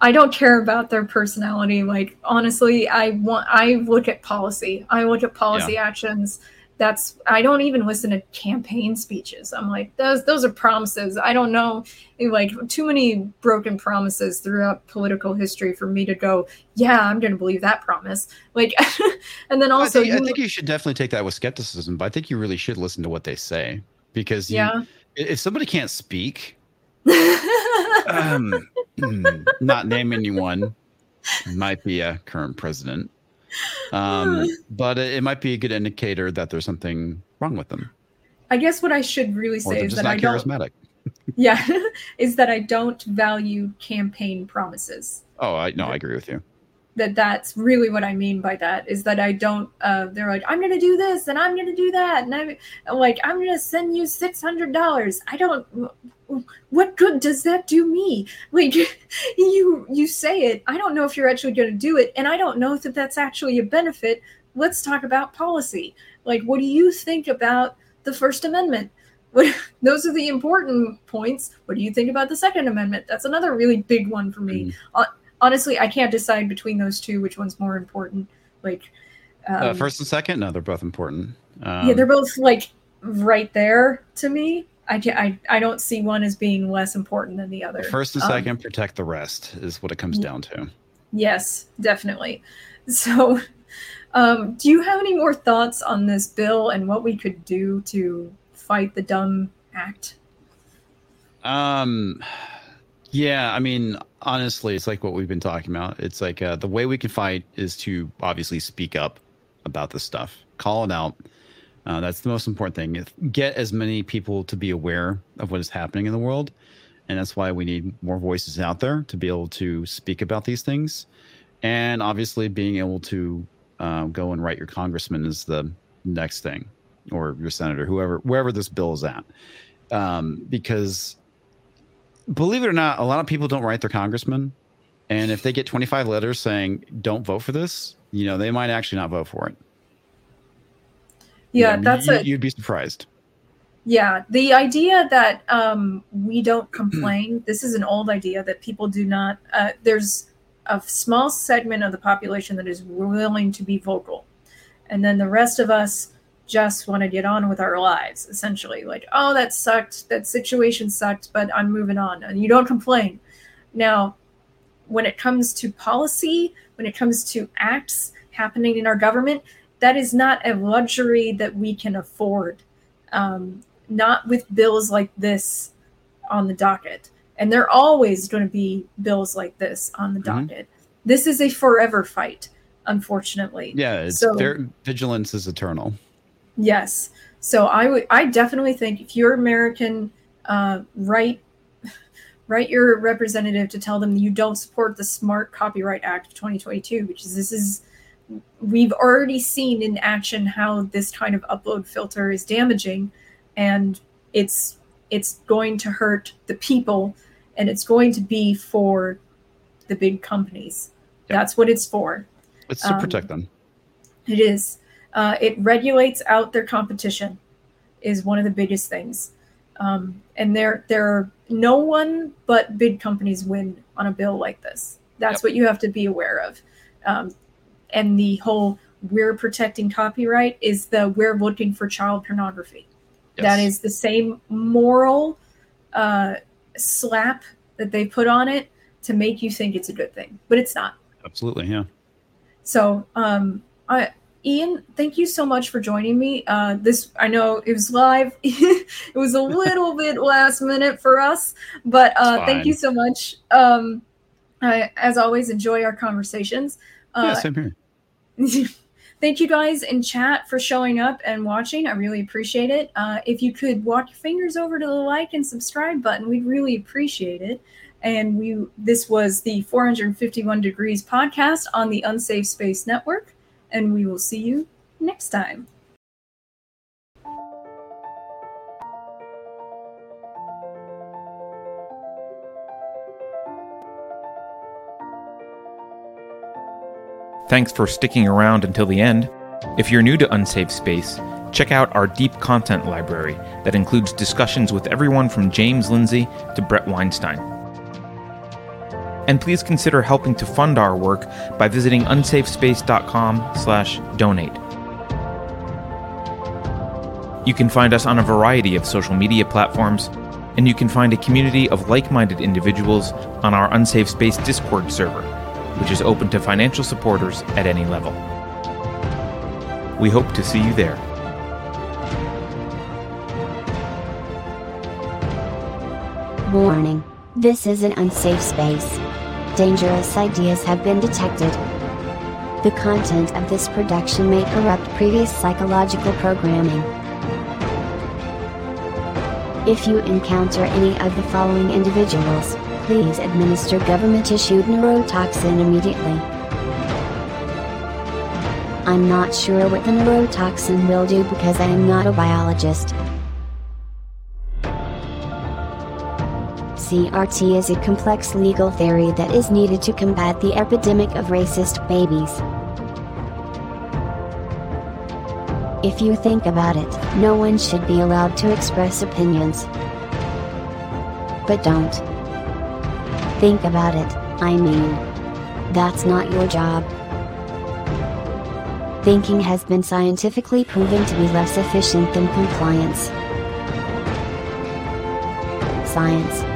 I don't care about their personality. Like honestly, I want I look at policy. I look at policy actions. That's I don't even listen to campaign speeches. I'm like those those are promises. I don't know like too many broken promises throughout political history for me to go, yeah, I'm going to believe that promise. Like <laughs> and then also I, think, I you- think you should definitely take that with skepticism, but I think you really should listen to what they say because you, yeah. if somebody can't speak, <laughs> um, hmm, not name anyone, might be a current president, um, but it, it might be a good indicator that there's something wrong with them, I guess what I should really say is that I don't charismatic. <laughs> yeah, <laughs> is that I don't value campaign promises. Oh, I no, I agree with you. That that's really what I mean by that is that I don't uh they're like I'm going to do this and I'm going to do that and I'm like I'm going to send you $600. I don't what good does that do me? Like <laughs> you you say it, I don't know if you're actually going to do it and I don't know if that's actually a benefit. Let's talk about policy. Like what do you think about the first amendment? What, <laughs> those are the important points. What do you think about the Second Amendment? That's another really big one for me honestly, I can't decide between those two which one's more important. Like, um, uh, first and second, no, they're both important. Um, yeah, they're both like right there to me. I can I I don't see one as being less important than the other. First and Um, second, protect the rest is what it comes down to. Yes, definitely. So, um, do you have any more thoughts on this bill and what we could do to fight the dumb act? Um, yeah, I mean, honestly, it's like what we've been talking about. It's like uh, the way we can fight is to obviously speak up about this stuff, call it out. Uh, that's the most important thing. Get as many people to be aware of what is happening in the world, and that's why we need more voices out there to be able to speak about these things. And obviously, being able to uh, go and write your congressman is the next thing, or your senator, whoever, wherever this bill is at, um, because believe it or not, a lot of people don't write their congressman. And if they get 25 letters saying, don't vote for this, you know, they might actually not vote for it. Yeah, that's you, a You'd be surprised. Yeah, the idea that um, we don't <clears throat> complain, this is an old idea that people do not, uh, there's a small segment of the population that is willing to be vocal. And then the rest of us just want to get on with our lives, essentially. Like, oh, that sucked. That situation sucked, but I'm moving on. And you don't complain. Now, when it comes to policy, when it comes to acts happening in our government, that is not a luxury that we can afford. Um, not with bills like this on the docket. And there are always going to be bills like this on the Mhm. docket. This is a forever fight, unfortunately. Yeah, it's So- their vigilance is eternal. Yes. So I would I definitely think if you're American, uh, write write your representative to tell them you don't support the Smart Copyright Act of 2022, which is this is we've already seen in action how this kind of upload filter is damaging and it's it's going to hurt the people and it's going to be for the big companies. Yep. That's what it's for. It's to Um, protect them. It is. Uh, it regulates out their competition, is one of the biggest things. Um, and there, there are no one but big companies win on a bill like this. That's Yep. what you have to be aware of. Um, and the whole "we're protecting copyright" is the "we're looking for child pornography." That Yes. is the same moral uh, slap that they put on it to make you think it's a good thing, but it's not. absolutely, yeah. So, um, I, Ian, thank you so much for joining me. Uh, this I know it was live. <laughs> it was a little bit <laughs> last minute for us, but uh, thank you so much. Um, I, as always, enjoy our conversations. yeah, Uh, same here. <laughs> thank you guys in chat for showing up and watching. I really appreciate it. Uh, if you could walk your fingers over to the like and subscribe button, we'd really appreciate it. And we this was the 451 Degrees podcast on the Unsafe Space Network. And we will see you next time. Thanks for sticking around until the end. If you're new to Unsafe Space, check out our deep content library that includes discussions with everyone from James Lindsay to Bret Weinstein. And please consider helping to fund our work by visiting unsafespace.com/donate. You can find us on a variety of social media platforms, and you can find a community of like-minded individuals on our Unsafe Space Discord server which is open to financial supporters at any level. We hope to see you there. Warning. This is an unsafe space. Dangerous ideas have been detected. The content of this production may corrupt previous psychological programming. If you encounter any of the following individuals, please administer government-issued neurotoxin immediately. I'm not sure what the neurotoxin will do because I am not a biologist. CRT is a complex legal theory that is needed to combat the epidemic of racist babies. If you think about it, no one should be allowed to express opinions. But don't. Think about it, I mean. That's not your job. Thinking has been scientifically proven to be less efficient than compliance. Science,